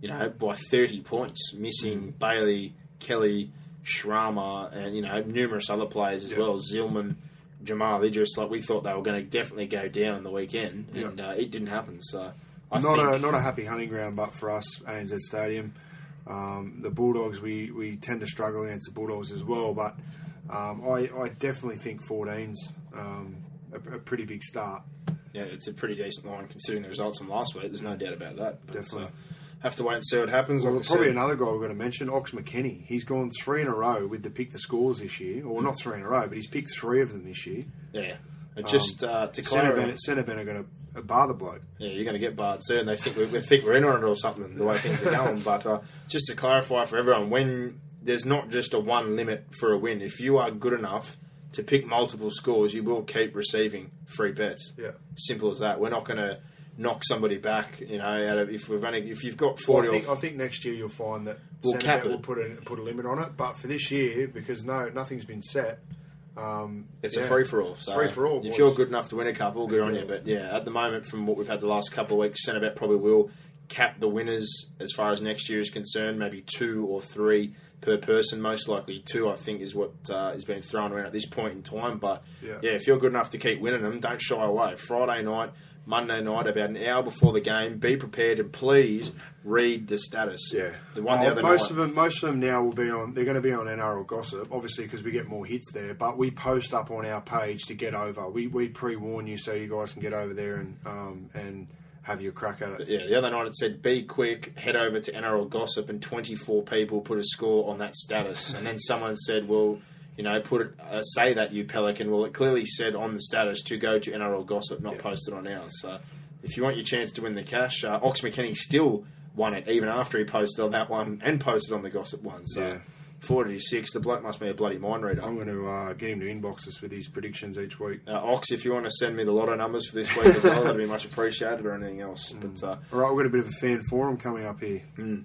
you know, by 30 points, missing Bailey, Kelly, Srama, and, you know, numerous other players as Yeah. well. Zillman, Jamal Idris, like we thought they were going to definitely go down on the weekend, and uh, it didn't happen, so. I not think, a not a happy hunting ground, but for us, ANZ Stadium, um, the Bulldogs we, we tend to struggle against the Bulldogs as well. But um, I, I definitely think 14's um, a, a pretty big start. yeah, it's a pretty decent line considering the results from last week. There's no doubt about that. But, Definitely. uh, have to wait and see what happens. Well, like probably said. another guy we're going to mention, Ox McKenny. He's gone three in a row with the pick the scores this year, or not three in a row, but he's picked three of them this year. Yeah. And just uh, to Centre Centre Ben are going to bar the bloke. Yeah, you're going to get barred soon. They think we, we think we're in on it or something. The way things are going. But uh, just to clarify for everyone, when there's not just a one limit for a win, if you are good enough to pick multiple scores, you will keep receiving free bets. Yeah. simple as that. We're not going to knock somebody back. You know, out of if we've only if you've got Well, forty. I think, I think next year you'll find that We'll cap it. will put a, put a limit on it. But for this year, because no nothing's been set, Um, It's yeah. a free for all. So free for all. If boys. you're good enough to win a couple, good on you. But yeah, at the moment, from what we've had the last couple of weeks, Centrebet probably will cap the winners as far as next year is concerned. Maybe two or three per person. Most likely two, I think, is what uh, is being thrown around at this point in time. But Yeah. yeah, if you're good enough to keep winning them, don't shy away. Friday night. Monday night, about an hour before the game, be prepared and please read the status. Yeah, the one the Oh, other most night. of them, most of them now will be on. They're going to be on NRL gossip, obviously, because we get more hits there. But we post up on our page to get over. We we pre warn you so you guys can get over there and um, and have your crack at it. Yeah, the other night it said, "Be quick, head over to NRL Gossip," and 24 people put a score on that status. And then someone said, "Well, you know, put it, uh, say that you Pelican." Well, it clearly said on the status to go to NRL Gossip, not Yeah. posted on ours. So, if you want your chance to win the cash, uh, Ox McKinney still won it even after he posted on that one and posted on the Gossip one. So, Yeah. 46, the bloke must be a bloody mind reader. I'm going to uh, get him to inbox us with his predictions each week. Uh, Ox, if you want to send me the lotto numbers for this week as well, that'd be much appreciated, or anything else. But uh, All right, we've got a bit of a fan forum coming up here.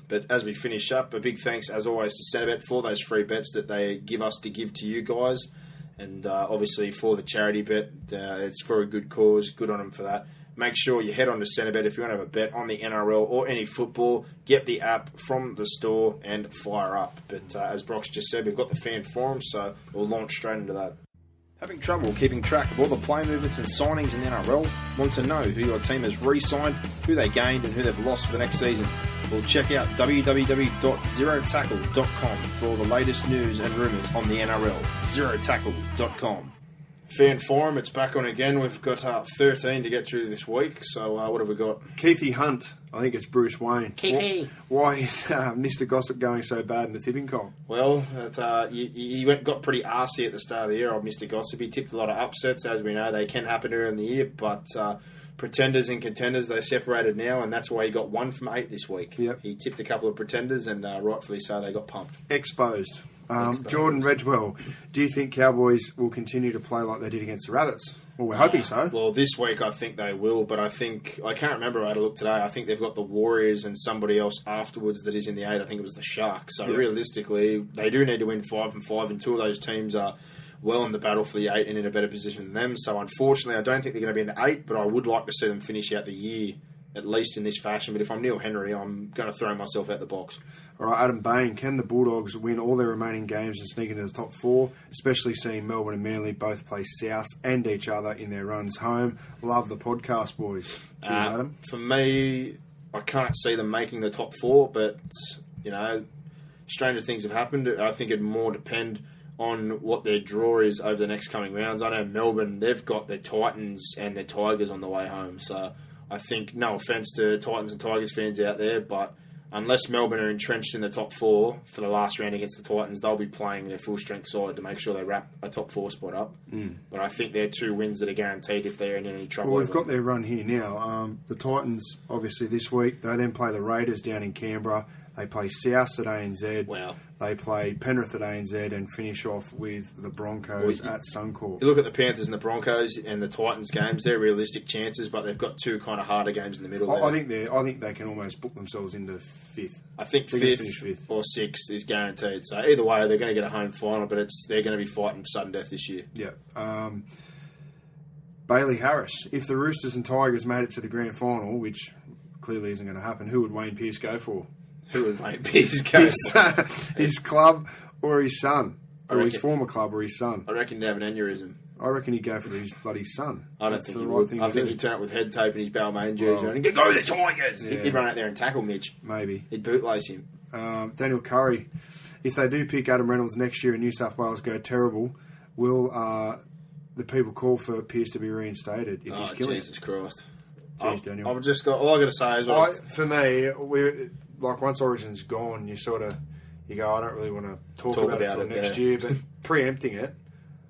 But as we finish up, a big thanks as always to Centrebet for those free bets that they give us to give to you guys, and uh, obviously for the charity bet, uh, it's for a good cause. Good on them for that. Make sure you head on to Centrebet if you want to have a bet on the NRL or any football. Get the app from the store and fire up. But uh, as Brock's just said, we've got the fan forum, so we'll launch straight into that. Having trouble keeping track of all the play movements and signings in the NRL? Want to know who your team has re signed, who they gained, and who they've lost for the next season? Well, check out www.zerotackle.com for all the latest news and rumours on the NRL. Zerotackle.com. Fan Forum, it's back on again. We've got uh, 13 to get through this week, so uh, what have we got? Keithy Hunt, I think it's Bruce Wayne. Keithy. Why, why is (laughs) uh, Mr. Gossip going so bad in the tipping comp? Well, it, uh, he, he went, got pretty arsey at the start of the year, old Mr. Gossip. He tipped a lot of upsets, as we know. They can happen during the year, but uh, pretenders and contenders, they're separated now, and that's why he got one from eight this week. Yep. He tipped a couple of pretenders, and uh, rightfully so, they got pumped. Exposed. Um, Jordan Redwell, do you think Cowboys will continue to play like they did against the Rabbits? Well, we're hoping so. Well, this week I think they will, but I think I can't remember. I had a look today. I think they've got the Warriors and somebody else afterwards that is in the eight. I think it was the Sharks. So Yeah. realistically, they do need to win five and five, and two of those teams are well in the battle for the eight and in a better position than them. So unfortunately, I don't think they're going to be in the eight, but I would like to see them finish out the year at least in this fashion. But if I'm Neil Henry, I'm going to throw myself out the box. All right, Adam Bain, can the Bulldogs win all their remaining games and sneak into the top four, especially seeing Melbourne and Manly both play South and each other in their runs home? Love the podcast, boys. Cheers, Uh, Adam. For me, I can't see them making the top four, but you know, stranger things have happened. I think it'd more depend on what their draw is over the next coming rounds. I know Melbourne; they've got their Titans and their Tigers on the way home, so I think no offense to Titans and Tigers fans out there, but. Unless Melbourne are entrenched in the top four for the last round against the Titans, they'll be playing their full strength side to make sure they wrap a top four spot up. Mm. But I think they're two wins that are guaranteed if they're in any trouble. Well, we've got their run here now. Um, the Titans, obviously, this week, they then play the Raiders down in Canberra. They play South at ANZ. Wow. They play Penrith at ANZ and finish off with the Broncos Well, you- at Suncorp. You look at the Panthers and the Broncos and the Titans games; they're realistic chances, but they've got two kind of harder games in the middle. I. I think they I think they can almost book themselves into fifth. I think fifth, fifth. or sixth is guaranteed. So either way, they're going to get a home final, but it's they're going to be fighting sudden death this year. Yeah. Um, Bailey Harris. If the Roosters and Tigers made it to the grand final, which clearly isn't going to happen, who would Wayne Pearce go for? Who would make his go? His, his club or his son? Or his former club or his son? I reckon he'd have an aneurysm. I reckon he'd go for his bloody son. I don't That's think the he right would. thing I think do. he'd turn up with head tape and his Balmain jersey Well, and go, go the Tigers! Yeah. He'd run out there and tackle Mitch. Maybe. He'd bootlace him. Um, Daniel Curry. If they do pick Adam Reynolds next year and New South Wales go terrible, will uh, the people call for Pearce to be reinstated if Oh, he's killing Jesus Christ. Jeez, I've, Daniel. I've just got all I got to say is I, for me, we like once Origin's gone, you sort of you go. I don't really want to talk, Talk about, about it it, till next yeah. year, but (laughs) preempting it.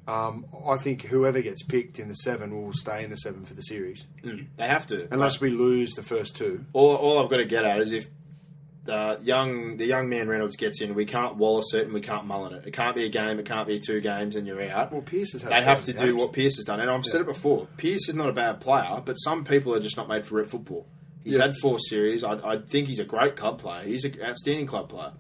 Um, I think whoever gets picked in the seven will stay in the seven for the series, they have to. unless we lose the first two. all, all I've got to get at is if the young the young man Reynolds gets in, we can't Wallace it and we can't Mullen it. It can't be a game. It can't be two games and you're out. Well, Pearce has had. they have to thousand do what Pearce has done, and I've said it before. Pearce is not a bad player, but some people are just not made for rep football. He's Yeah. had four series. I, I think he's a great club player. He's an outstanding club player,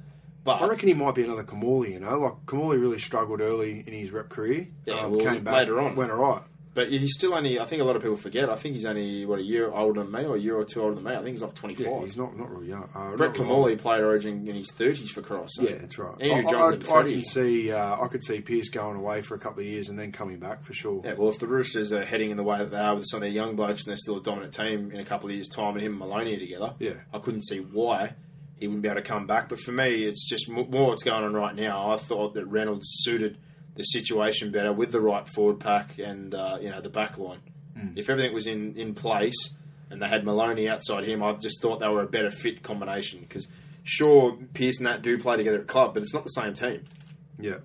But I reckon he might be another Kimmorley, you know? Like, Kimmorley really struggled early in his rep career. Yeah, um, well, came back, later on. Went all right. But he's still only. I think a lot of people forget. I think he's only what a year older than me, or a year or two older than me. I think he's like twenty Yeah, he's not, not real young. Uh, Brett. Kimmorley played Origin in his thirties for Cross. so Yeah, that's right. Andrew I, Johns I, I, can see, uh, I could see Pearce going away for a couple of years and then coming back for sure. Yeah, well, if the Roosters are heading in the way that they are with some of their young blokes and they're still a dominant team in a couple of years' time, and him and Maloney are together, Yeah. I couldn't see why he wouldn't be able to come back. But for me, it's just more what's going on right now. I thought that Reynolds suited the situation better with the right forward pack and uh, you know the back line. If everything was in, in place and they had Maloney outside him, I just thought they were a better fit combination. Because sure, Pearce and that do play together at club, but it's not the same team. Yeah.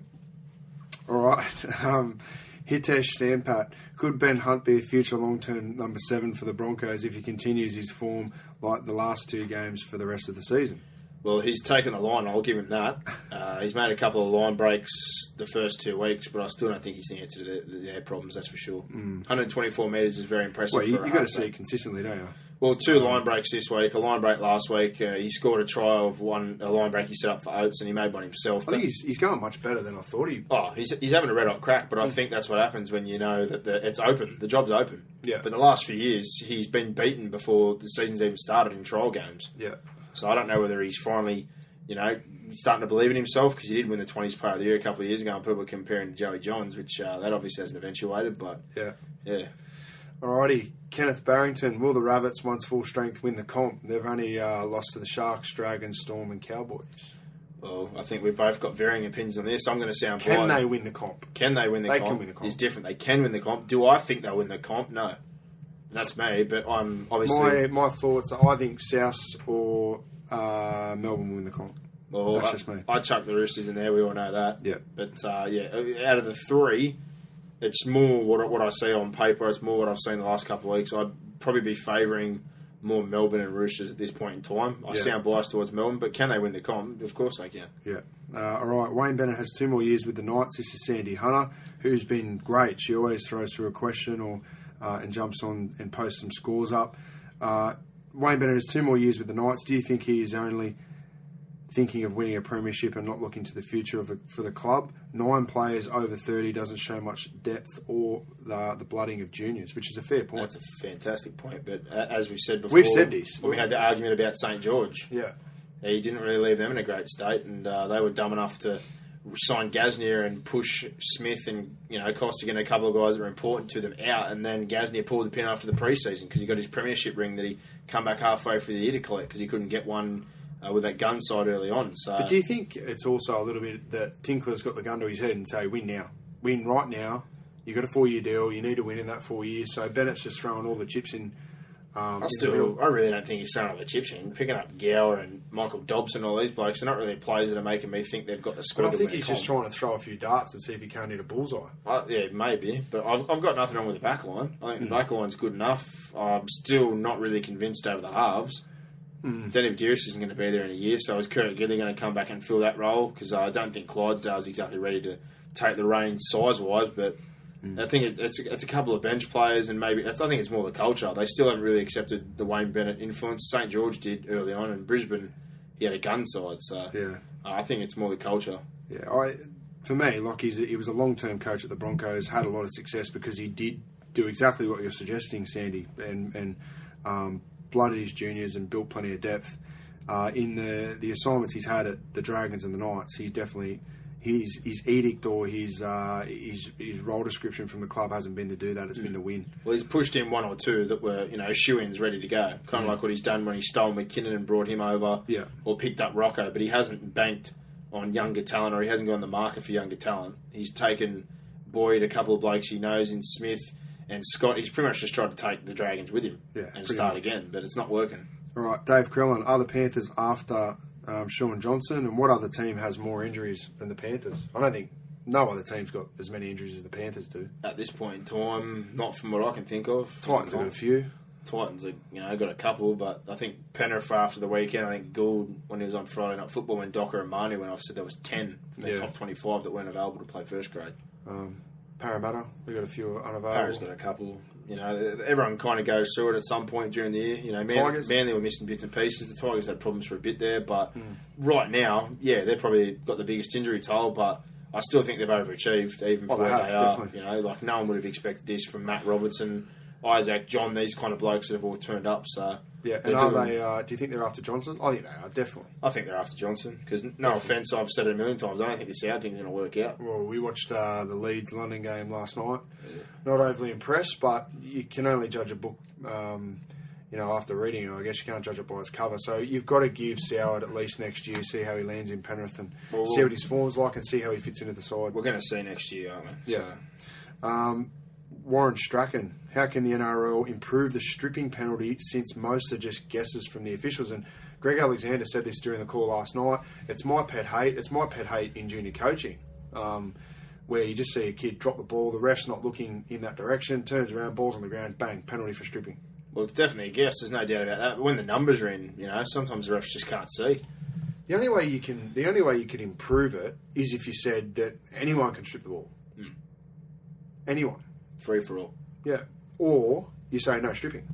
All right. (laughs) Um, Hitesh Sampat. Could Ben Hunt be a future long term number seven for the Broncos if he continues his form like the last two games for the rest of the season? Well, he's taken the line. I'll give him that. Uh, he's made a couple of line breaks the first two weeks, but I still don't think he's the answer to the, their problems. That's for sure. 124 metres is very impressive. Well, you, you got to see it consistently, don't you? Well, two line breaks this week, a line break last week. Uh, he scored a try of one, a line break he set up for Oates, and he made one himself. I think he's, he's going much better than I thought he. Oh, he's, he's having a red hot crack, but I think that's what happens when you know that the, it's open. The job's open. Yeah. But the last few years, he's been beaten before the season's even started in trial games. Yeah. So I don't know whether he's finally, you know, starting to believe in himself because he did win the 20s Player of the Year a couple of years ago, and people were comparing to Joey Johns, which uh, that obviously hasn't eventuated. But Yeah. yeah, Alrighty, Kenneth Barrington. Will the Rabbits, once full strength, win the comp? They've only uh, lost to the Sharks, Dragons, Storm, and Cowboys. well, I think we've both got varying opinions on this. I'm going to sound Can biased. they win the comp? Can they win the They comp? can win the comp. It's different. They can win the comp. Do I think they'll win the comp? No. That's me, but I'm obviously. My my thoughts are I think South or uh, Melbourne will win the comp. Well, That's I, just me. I chuck the Roosters in there. We all know that. Yeah. But uh, yeah, out of the three, it's more what I- what I see on paper. It's more what I've seen the last couple of weeks. I'd probably be favouring more Melbourne and Roosters at this point in time. I Yeah. sound biased towards Melbourne, but can they win the comp? Of course they can. Yeah. Uh, all right. Wayne Bennett has two more years with the Knights. This is Sandy Hunter, who's been great. She always throws through a question or uh, and jumps on and posts some scores up. Uh, Wayne Bennett has two more years with the Knights. Do you think he is only thinking of winning a premiership and not looking to the future of the, for the club? Nine players over thirty doesn't show much depth or the, the blooding of juniors, which is a fair point. That's a fantastic point. But uh, as we've said before, We've said this. when we had the argument about St George. yeah. he didn't really leave them in a great state, and uh, they were dumb enough to sign Gasnier and push Smith and you know Costigan and a couple of guys that were important to them out, and then Gasnier pulled the pin after the preseason because he got his premiership ring that he come back halfway through the year to collect because he couldn't get one uh, with that gun side early on. So But do you think it's also a little bit that Tinkler's got the gun to his head and say, win now? Win right now. You've got a four year deal. You need to win in that four years. So Bennett's just throwing all the chips in. Um, I still. I really don't think he's throwing all the chips in. Picking up Gower and Michael Dobson, all these blokes, they're not really players that are making me think they've got the squad. But I think he's just trying to throw a few darts and see if he can't hit a bullseye. Uh, yeah, maybe, but I've, I've got nothing wrong with the back line. I think Hmm. the back line's good enough. I'm still not really convinced over the halves. Hmm. Mm. Danny Buderus isn't going to be there in a year, so is Kurt Gidley going to come back and fill that role? Because I don't think Clydsdale's exactly ready to take the reins size wise, but Hmm. I think it, it's, it's a couple of bench players, and maybe I think it's more the culture. They still haven't really accepted the Wayne Bennett influence. St George did early on, and Brisbane, he had a gun side, so Yeah. I think it's more the culture. Yeah, I, for me, like he's he was a long term coach at the Broncos, had a lot of success because he did do exactly what you're suggesting, Sandy, and and um, blooded his juniors and built plenty of depth. Uh, in the the assignments he's had at the Dragons and the Knights, he definitely his his edict or his uh, his his role description from the club hasn't been to do that; it's been to win. Well, he's pushed in one or two that were, you know, shoe-ins ready to go. Kind of like what he's done when he stole McKinnon and brought him over, Yeah. or picked up Rocco. But he hasn't banked on younger talent, or he hasn't gone the market for younger talent. He's taken Boyd, a couple of blokes he knows in Smith and Scott. He's pretty much just tried to take the Dragons with him Yeah, and start much. again, but it's not working. All right, Dave Crellin, are the Panthers after um, Shaun Johnson, and what other team has more injuries than the Panthers? I don't think no other team's got as many injuries as the Panthers do. At this point in time, not from what I can think of. Titans have got a few. Titans, are, you know, got a couple, but I think Penrith after the weekend. I think Gould, when he was on Friday Night Football, when Docker and Marnie went off, said there was ten from the Yeah. top twenty-five that weren't available to play first grade. Um, Parramatta, we got a few unavailable. Parra's got a couple. You know, everyone kind of goes through it at some point during the year. You know, Man-? Manly were missing bits and pieces. The Tigers had problems for a bit there, but Hmm. right now, yeah, they've probably got the biggest injury toll. But I still think they've overachieved, even Oh, for they where have, they are. definitely. You know, like no one would have expected this from Matt Robertson, Isaac, John. These kind of blokes that have all turned up. So Yeah, and are doing- they? Uh, do you think they're after Johnson? I think they are definitely. I think they're after Johnson because no offense, I've said it a million times. I don't think this South thing is going to work out. Well, we watched uh, the Leeds London game last night. Not overly impressed, but you can only judge a book, um, you know, after reading it. I guess you can't judge it by its cover. So you've got to give Soward at least next year, see how he lands in Penrith, and Well, see what his form's like, and see how he fits into the side. We're going to see next year, aren't we? Yeah. Um, Warren Strachan, how can the NRL improve the stripping penalty since most are just guesses from the officials? And Greg Alexander said this during the call last night. It's my pet hate. It's my pet hate in junior coaching, um, where you just see a kid drop the ball, the ref's not looking in that direction, turns around, balls on the ground, bang, penalty for stripping. Well, it's definitely a guess. There's no doubt about that. But when the numbers are in, you know, sometimes the refs just can't see. The only way you can, the only way you could improve it is if you said that anyone can strip the ball. Anyone, Free for all. yeah, or you say no stripping.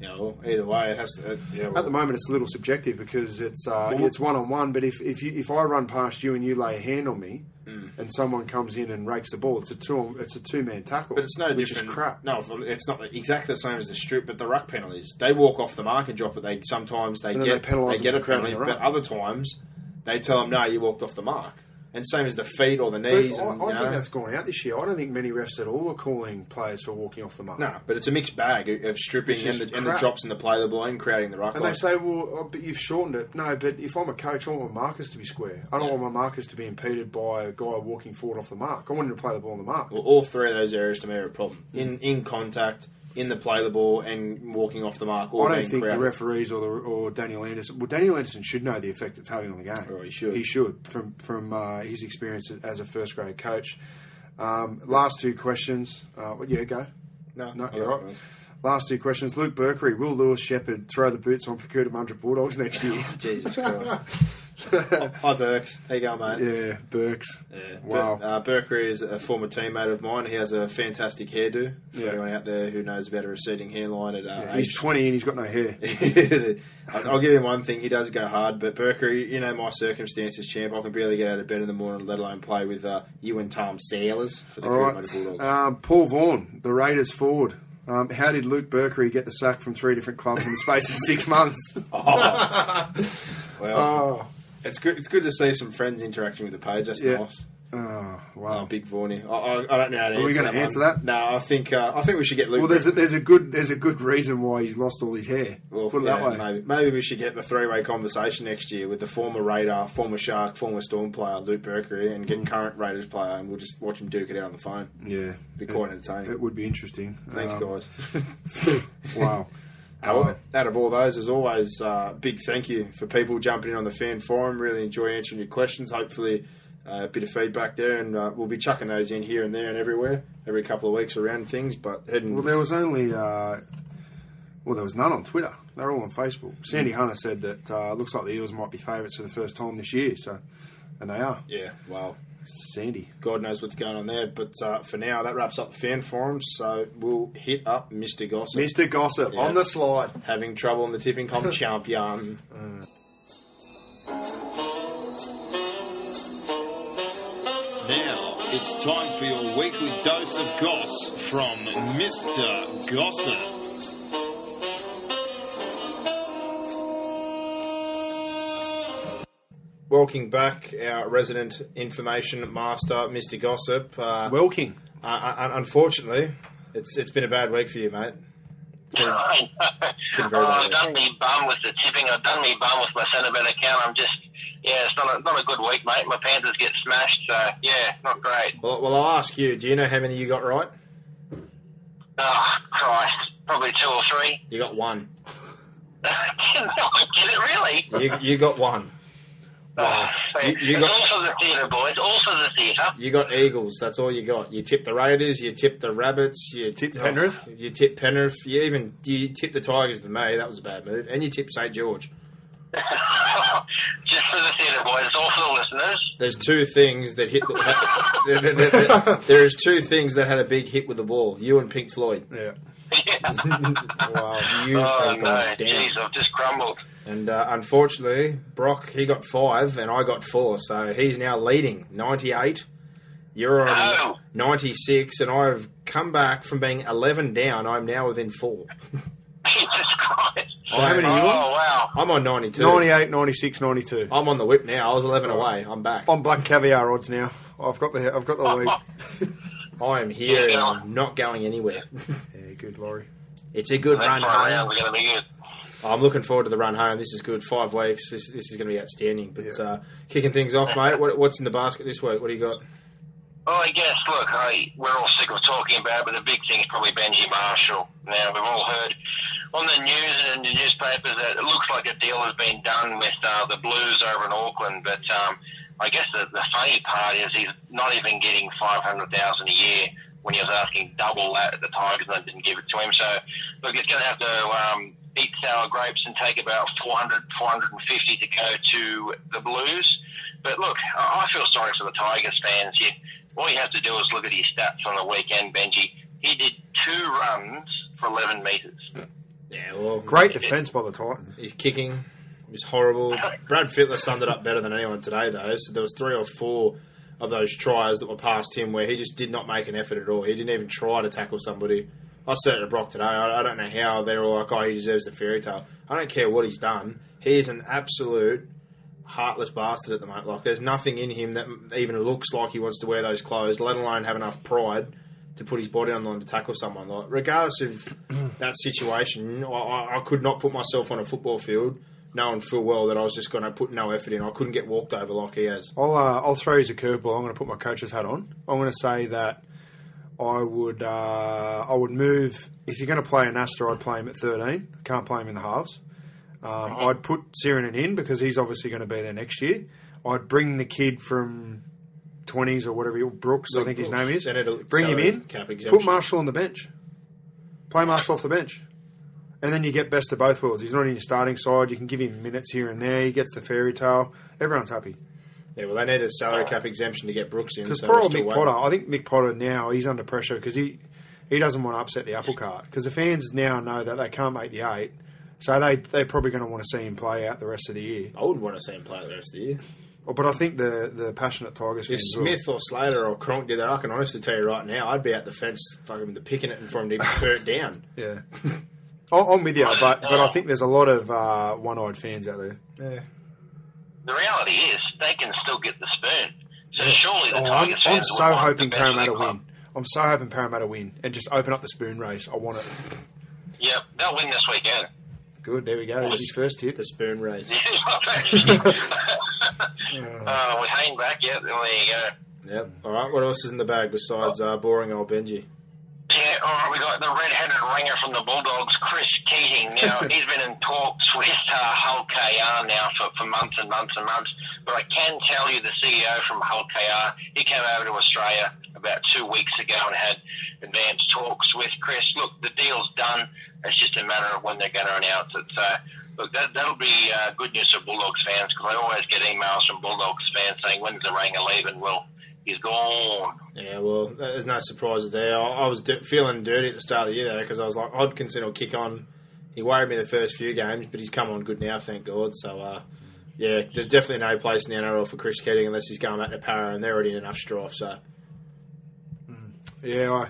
You know, either way, it has to. Uh, yeah, well, At the moment, it's a little subjective because it's uh, Well- it's one on one. But if if you if I run past you and you lay a hand on me, Mm. and someone comes in and rakes the ball, it's a two it's a two man tackle. but it's no which different. is crap. No, it's not exactly the same as the strip, but the ruck penalties. They walk off the mark and drop it. They sometimes they And get they they get a penalty, the but other times they tell them no, you walked off the mark. And same as the feet or the knees. I, and, I think know. that's gone out this year. I don't think many refs at all are calling players for walking off the mark. No, but it's a mixed bag of- of stripping and the, and the drops in the play the ball and crowding the ruck. And they say, well, oh, but you've shortened it. No, but if I'm a coach, I want my markers to be square. I don't Yeah. want my markers to be impeded by a guy walking forward off the mark. I want him to play the ball on the mark. Well, all three of those areas to me are a problem. Mm. In in contact, in the play the ball, and walking off the mark. All I don't think crowded. the referees or the, or Daniel Anderson. Well, Daniel Anderson should know the effect it's having on the game. Oh, he should. He should from from uh, his experience as a first grade coach. Um, last two questions. Uh, well, yeah, go. No, No, you're right. Last two questions. Luke Berkery, will Lewis Shepherd throw the boots on for Cootamundra Bulldogs next year? (laughs) Jesus Christ. (laughs) (laughs) Hi, Burks. How you going, mate? yeah, Burks. Yeah. Wow. But, uh, Berkery is a former teammate of mine. He has a fantastic hairdo. For Yeah. anyone out there who knows about a receding hairline at uh, Yeah, he's age 20 and he's got no hair. (laughs) I'll give him one thing. He does go hard, but Berkery, you know my circumstances, champ. I can barely get out of bed in the morning, let alone play with uh, you and Tom Sailors for the All right. Bulldogs. Um, Paul Vaughan, the Raiders forward. Um, how did Luke Berkery get the sack from three different clubs in the space of six months? (laughs) well, Oh, it's good. It's good to see some friends interacting with the page. That's Yeah. nice. oh Oh, wow. big Vaughny. I, I, I don't know how to Are we answer gonna that answer one. that? No, I think uh, I think we should get Luke. Well, there's a, there's a good there's a good reason why he's lost all his hair. Well, Put it yeah, that way. Maybe, maybe we should get the three-way conversation next year with the former Raider, former Shark, former Storm player Luke Berkery, and Mm. get current Raiders player, and we'll just watch him duke it out on the phone. Yeah, Be quite entertaining. It would be interesting. Thanks, Um, guys. (laughs) Wow. (laughs) Out out of all those, as always, uh, big thank you for people jumping in on the fan forum. Really enjoy answering your questions. Hopefully, uh, a bit of feedback there, and uh, we'll be chucking those in here and there and everywhere every couple of weeks around things. But heading Well, there was only uh, well, there was none on Twitter. They're all on Facebook. Sandy Hunter said that uh, looks like the Eels might be favourites for the first time this year. So, and they are. yeah, well, Sandy. God knows what's going on there. But uh, for now, that wraps up the fan forum. So we'll hit up Mr. Gossip. Mr. Gossip Yeah. on the slide. Having trouble in the tipping comp (laughs) champion. Now it's time for your weekly dose of goss from Mr. Gossip. Welcome back, our resident information master, Mr. Gossip. Uh, Welking. uh, uh, unfortunately, it's it's been a bad week for you, mate. (laughs) been- I been know. very oh, bad. I've done me bum with the tipping. I've done me bum with my Centrebet account. I'm just, yeah, it's not a, not a good week, mate. My Panthers get smashed, so yeah, not great. Well, well, I'll ask you. Do you know how many you got right? Oh, Christ, probably two or three. You got one. (laughs) no, I get it really. You you got one. Oh, You- you it's got- also the theatre, boys. Also the theatre. You got Eagles. That's all you got. You tip the Raiders. You tip the Rabbits. You Tipped Penrith? oh, you tip Penrith. You even you tip the Tigers with May. That was a bad move. And you tip St George. (laughs) just for the theatre, boys. It's all for the listeners. There's two things that hit. The, there, there- there- there is two things that had a big hit with the ball. You and Pink Floyd. Yeah. (laughs) (laughs) Wow, you oh have no, down. jeez, I've just crumbled. And uh, unfortunately, Brock he got five and I got four, so he's now leading ninety eight. You're on No. ninety six, and I've come back from being eleven down. I'm now within four. (laughs) Jesus Christ. So how many oh you on? wow. I'm on ninety two. 98, 96, 92. I'm on the whip now. I was eleven away. I'm back. I'm black caviar odds now. I've got the I've got the lead. (laughs) I am here and I'm not going anywhere. yeah, good, Laurie. It's a good Next run one home. around, we're going to be good. I'm looking forward to the run home. This is good. Five weeks. This this is going to be outstanding. But Yeah. uh, kicking things off, mate. What, what's in the basket this week? What do you got? Well, I guess, look, I, we're all sick of talking about it, but the big thing is probably Benji Marshall. Now, we've all heard on the news and in the newspapers that it looks like a deal has been done with uh, the Blues over in Auckland, but um, I guess the, the funny part is he's not even getting 500000 a year when he was asking double that at the Tigers and they didn't give it to him. So, look, he's going to have to um, eat sour grapes and take about 400, 450 to go to the Blues. But look, I I feel sorry for the Tigers fans here. All you have to do is look at his stats on the weekend, Benji. He did two runs for 11 metres. Yeah, well, Great defence by the Titans. His kicking was horrible. (laughs) Brad Fittler summed it up better than anyone today, though. So there was three or four of those tries that were past him where he just did not make an effort at all. He didn't even try to tackle somebody. I said it to Brock today. I, I don't know how they're all like, oh, he deserves the fairy tale. I don't care what he's done. He is an absolute heartless bastard at the moment. Like, there's nothing in him that even looks like he wants to wear those clothes, let alone have enough pride to put his body on the line to tackle someone. Like, regardless of (clears throat) that situation, I, I, I could not put myself on a football field knowing full well that I was just going to put no effort in. I couldn't get walked over like he has. I'll uh, I'll throw you a curveball. I'm going to put my coach's hat on. I'm going to say that I would uh, I would move if you're going to play an Astor, I'd play him at 13. I Can't play him in the halves. Um, I'd put Sironen in because he's obviously going to be there next year. I'd bring the kid from 20s or whatever, Brooks, I think his name is. Bring him in. cap Put. Marshall on the bench. Play Marshall off the bench. And then you get best of both worlds. He's not in your starting side. You can give him minutes here and there. He gets the fairy tale. Everyone's happy. Yeah, well, they need a salary cap exemption to get Brooks in. Because so poor old Mick waiting. Potter, I think Mick Potter now he's under pressure because he he doesn't want to upset the apple cart because the fans now know that they can't make the eight, so they they're probably going to want to see him play out the rest of the year. I wouldn't want to see him play the rest of the year. Oh, But I think the the passionate Tigers If fans will. Smith or Slater or Cronk did that, I can honestly tell you right now, I'd be at the fence fucking the picking it and for him to be burnt down. yeah. (laughs) I- I'm with you, but but I think there's a lot of uh, one-eyed fans out there. Yeah. The reality is, they can still get the spoon. So surely the Oh, I'm, Tigers I'm so would want hoping the Parramatta of the club. win. I'm so hoping Parramatta win and just open up the spoon race. I want it. Yep, they'll win this weekend. Good, there we go. There's his first hit. The spoon race. (laughs) (laughs) uh, with Hayne back, yep, well, there you go. Yep. All right. What else is in the bag besides uh, boring old Benji? Yeah, all right, we got the red-headed ringer from the Bulldogs, Chris Keating. Now, he's been in talks with uh, Hull KR now for, for months and months and months. But I can tell you the CEO from Hull KR, he came over to Australia about two weeks ago and had advanced talks with Chris. Look, the deal's done. It's just a matter of when they're going to announce it. So, look, that, that'll be uh, good news for Bulldogs fans because I always get emails from Bulldogs fans saying, when's the ringer leaving? Well, he's gone. Yeah, well, there's no surprises there. I, I was d- feeling dirty at the start of the year though because I was like, Hodkinson will kick on. He worried me the first few games, but he's come on good now, thank God. So, uh, yeah, there's definitely no place in the NRL for Chris Keating unless he's going back to Parra, and they're already in enough strife. So, Yeah, I,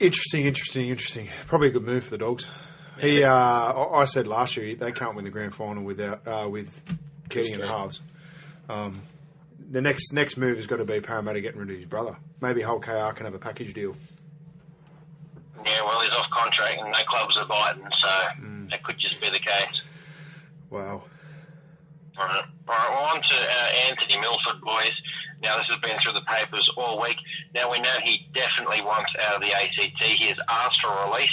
interesting, interesting, interesting. Probably a good move for the Dogs. He, uh, I I said last year they can't win the grand final without uh, with Keating in the halves. Um, the next next move has got to be Parramatta getting rid of his brother. Maybe Hull KR can have a package deal. Yeah, well, he's off contract and no clubs are biting, so Mm. that could just be the case. Wow. All right, all right well, on to uh, Anthony Milford, boys. Now, this has been through the papers all week. Now, we know he definitely wants out of the ACT. He has asked for a release.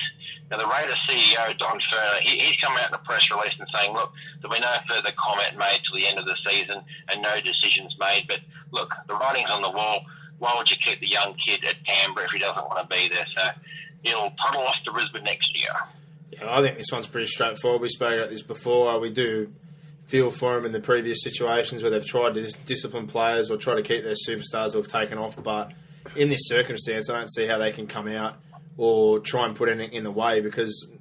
Now, the Raiders CEO, Don Furner, he, he's come out in a press release and saying, look, there'll be no further comment made till the end of the season and no decisions made. But, look, the writing's on the wall. Why would you keep the young kid at Canberra if he doesn't want to be there? So he'll puddle off to Brisbane next year. yeah, I think this one's pretty straightforward. We spoke about this before. We do feel for him in the previous situations where they've tried to dis- discipline players or try to keep their superstars who have taken off. But in this circumstance, I don't see how they can come out or try and put anything in the way because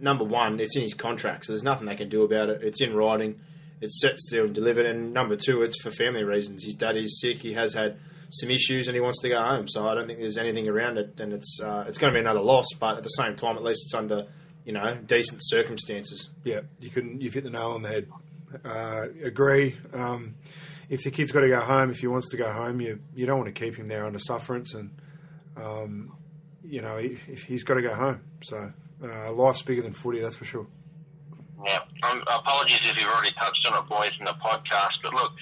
number one, it's in his contract, so there's nothing they can do about it. It's in writing, it's set still and delivered. And number two, it's for family reasons. His dad is sick. He has had some issues and he wants to go home. So I don't think there's anything around it, and it's uh, it's going to be another loss. But at the same time, at least it's under you know decent circumstances. Yeah, you can you've hit the nail on the head. Uh, agree. Um, if the kid's got to go home, if he wants to go home, you you don't want to keep him there under sufferance, and um, you know if he's got to go home. So uh, life's bigger than footy, that's for sure. Yeah. Um, apologies if you've already touched on it, boys, in the podcast. But look,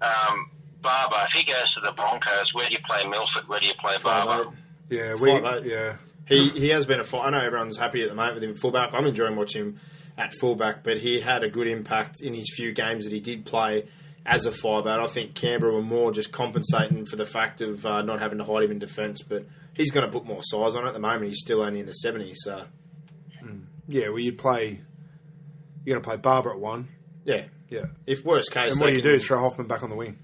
um, Barba, if he goes to the Broncos, where do you play Milford? Where do you play Barba? Yeah, we Five yeah. He he has been a. fu- I know everyone's happy at the moment with him at fullback. I'm enjoying watching him at fullback, but he had a good impact in his few games that he did play as a five out. I think Canberra were more just compensating for the fact of uh, not having to hide him in defence, but he's going to put more size on it. At the moment, he's still only in the 70s, so Yeah, well, you'd play. You're going to play Barba at one. yeah. Yeah. If worst case, And what do you do? Is throw Hoffman back on the wing.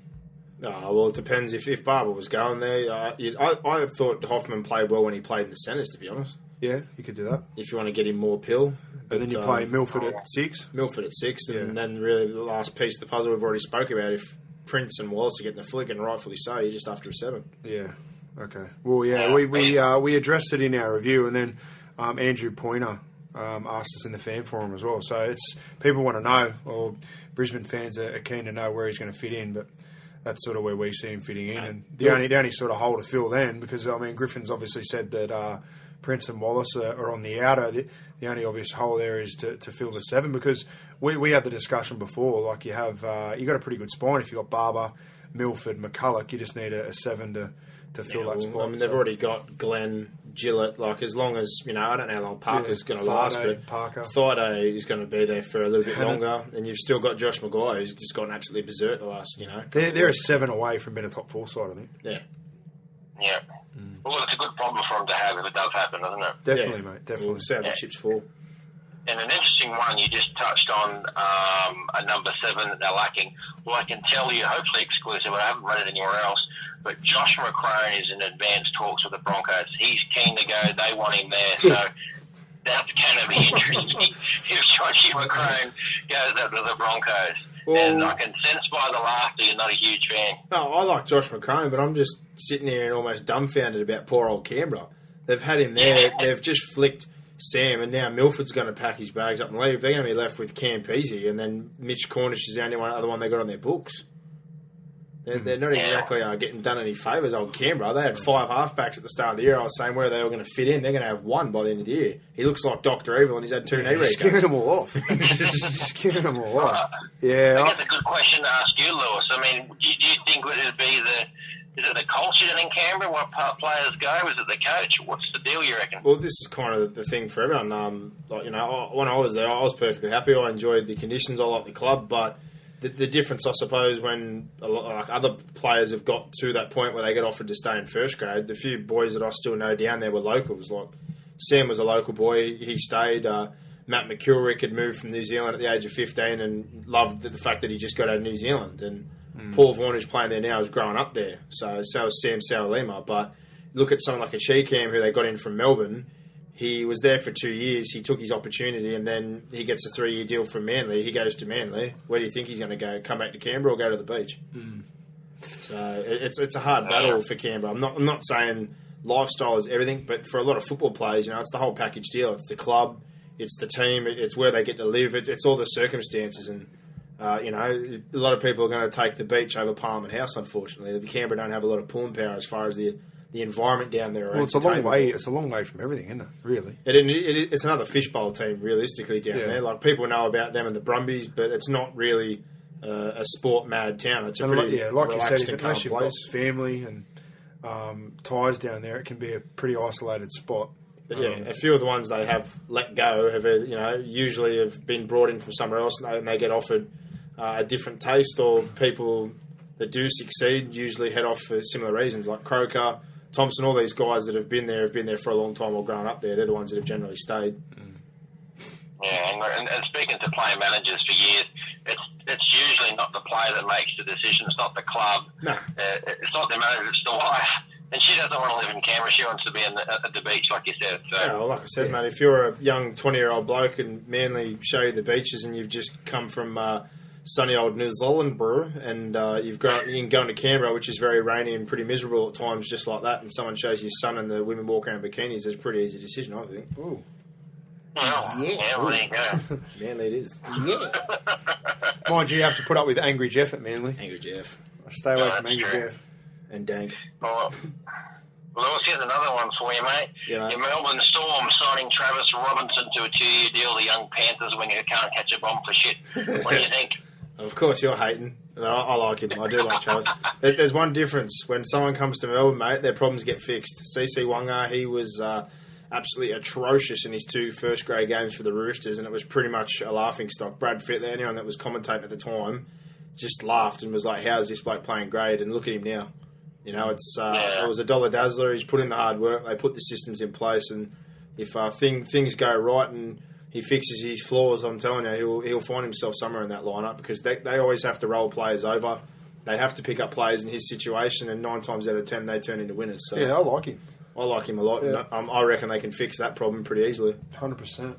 Oh, well, it depends. If, if Barba was going there, uh, you'd- I, I thought Hoffman played well when he played in the centres, to be honest. Yeah, you could do that. If you want to get him more pill. And then you But, play um, Milford at six. Milford at six, and Yeah. then really the last piece of the puzzle we've already spoke about. If Prince and Wallace are getting a flick, and rightfully so, you're just after a seven. Yeah. Okay. Well, yeah, we we uh, we addressed it in our review, and then um, Andrew Pointer um, asked us in the fan forum as well. So it's people want to know, or Brisbane fans are, are keen to know where he's going to fit in, but. That's sort of where we see him fitting in, and the only the only sort of hole to fill then, because I mean Griffin's obviously said that uh, Prince and Wallace are, are on the outer. The, the only obvious hole there is to, to fill the seven, because we, we had the discussion before. Like you have, uh, you got a pretty good spine if you have got Barba, Milford, McCullough. You just need a, a seven to to fill that Well, spot. I mean, they've So- already got Glenn, Gillett. Like as long as you know, I don't know how long Parker's Yeah, going to last, but Parker. Thaiday is going to be there for a little bit Hannah. longer, and you've still got Josh McGuire, who's just gone absolutely berserk the last, you know. They're, they're a seven away from being a top four side, I think. yeah, Yeah. Well, it's a good problem for them to have if it does happen, isn't it? Definitely, Yeah. mate. Definitely. We'll see the Yeah. chips fall. And an interesting one you just touched on, um, a number seven that they're lacking. Well, I can tell you, hopefully exclusive, I haven't read it anywhere else, but Josh McCrone is in advanced talks with the Broncos. He's keen to go. They want him there. (laughs) So that's going to be interesting (laughs) if Joshy McCrone goes up to the Broncos. and I can sense by the laughter you're not a huge fan. No, I like Josh McCrone, but I'm just sitting here and almost dumbfounded about poor old Canberra. They've had him there. They've just flicked Sam, and now Milford's going to pack his bags up and leave. They're going to be left with Cam Peasy, and then Mitch Cornish is the only one, other one they got on their books. They're, they're not exactly uh, getting done any favours, old Canberra. They had five halfbacks at the start of the year. I was saying where they were going to fit in. They're going to have one by the end of the year. He looks like Doctor Evil, and he's had two knee He's scaring recaps. them all off. (laughs) He's scaring them all off. Yeah. I Yeah. guess a good question to ask you, Lewis. I mean, do, do you think would it be the is it the culture in Canberra? What part players go? Is it the coach? What's the deal? You reckon? Well, this is kind of the thing for everyone. Um, like you know, when I was there, I was perfectly happy. I enjoyed the conditions. I liked the club, but the, the difference, I suppose, when a lot, like other players have got to that point where they get offered to stay in first grade, the few boys that I still know down there were locals. Like Sam was a local boy; he stayed. Uh, Matt McCulrick had moved from New Zealand at the age of 15 and loved the fact that he just got out of New Zealand. And Paul Vaughan, who's playing there now, is growing up there. So, so is Sam Salima. But look at someone like a Cheekam who they got in from Melbourne. He was there for two years. He took his opportunity, and then he gets a three-year deal from Manly. He goes to Manly. Where do you think he's going to go? Come back to Canberra or go to the beach? So it's it's a hard battle for Canberra. I'm not I'm not saying lifestyle is everything, but for a lot of football players, you know, it's the whole package deal. It's the club, it's the team, it's where they get to live. It's all the circumstances, and uh, you know, a lot of people are going to take the beach over Parliament House. Unfortunately, the Canberra don't have a lot of pulling power as far as the the environment down there. Well, it's a long way. It's a long way from everything, isn't it? Really. It, it, it, it's another fishbowl team, realistically, down Yeah. there. Like people know about them and the Brumbies, but it's not really uh, a sport mad town. It's a And pretty like, yeah, like you said, and unless you've got place. family and um, ties down there, it can be a pretty isolated spot. But yeah, Um, a few of the ones they have let go have, uh, you know, usually have been brought in from somewhere else and they, and they get offered uh, a different taste, or people that do succeed usually head off for similar reasons, like Croker, Thompson, all these guys that have been there have been there for a long time or grown up there. They're the ones that have generally stayed. Yeah, and, and, and speaking to player managers for years, it's it's usually not the player that makes the decision. It's not the club. No. Uh, it's not the manager. It's the wife. And she doesn't want to live in Canberra. She wants to be in the, at the beach, like you said. So Yeah, well, like I said, mate, if you're a young 20 year old bloke and Manly show you the beaches and you've just come from uh, sunny old New Zealand, bro, and uh, you've got you can go into Canberra, which is very rainy and pretty miserable at times, just like that, and someone shows you sun and the women walk around in bikinis, it's a pretty easy decision, I think. Ooh. well, yeah, well, there you go. (laughs) Manly it is. Yeah. (laughs) Mind you, you have to put up with angry Geoff at Manly. Angry Geoff Stay away No, from angry true. Geoff. and Dank. Well, Lewis, here's another one for you, mate. Yeah. Your Melbourne Storm signing Travis Robinson to a two-year deal. The young Panthers winger who can't catch a bomb for shit. What do you (laughs) think? Of course, you're hating. I, I like him. I do like Charles. (laughs) There- There's one difference. When someone comes to Melbourne, mate, their problems get fixed. Sisa Waqa, he was uh, absolutely atrocious in his two first grade games for the Roosters, and it was pretty much a laughing stock. Brad Fittler, anyone that was commentating at the time, just laughed and was like, "How's this bloke playing grade?" And look at him now. You know, it's uh, Yeah. it was a dollar dazzler. He's put in the hard work. They put the systems in place, and if uh, thing things go right and he fixes his flaws, I'm telling you, he'll he'll find himself somewhere in that lineup because they they always have to roll players over. They have to pick up players in his situation, and nine times out of ten, they turn into winners. So Yeah, I like him. I like him a lot. Yeah. and um, I reckon they can fix that problem pretty easily. 100%.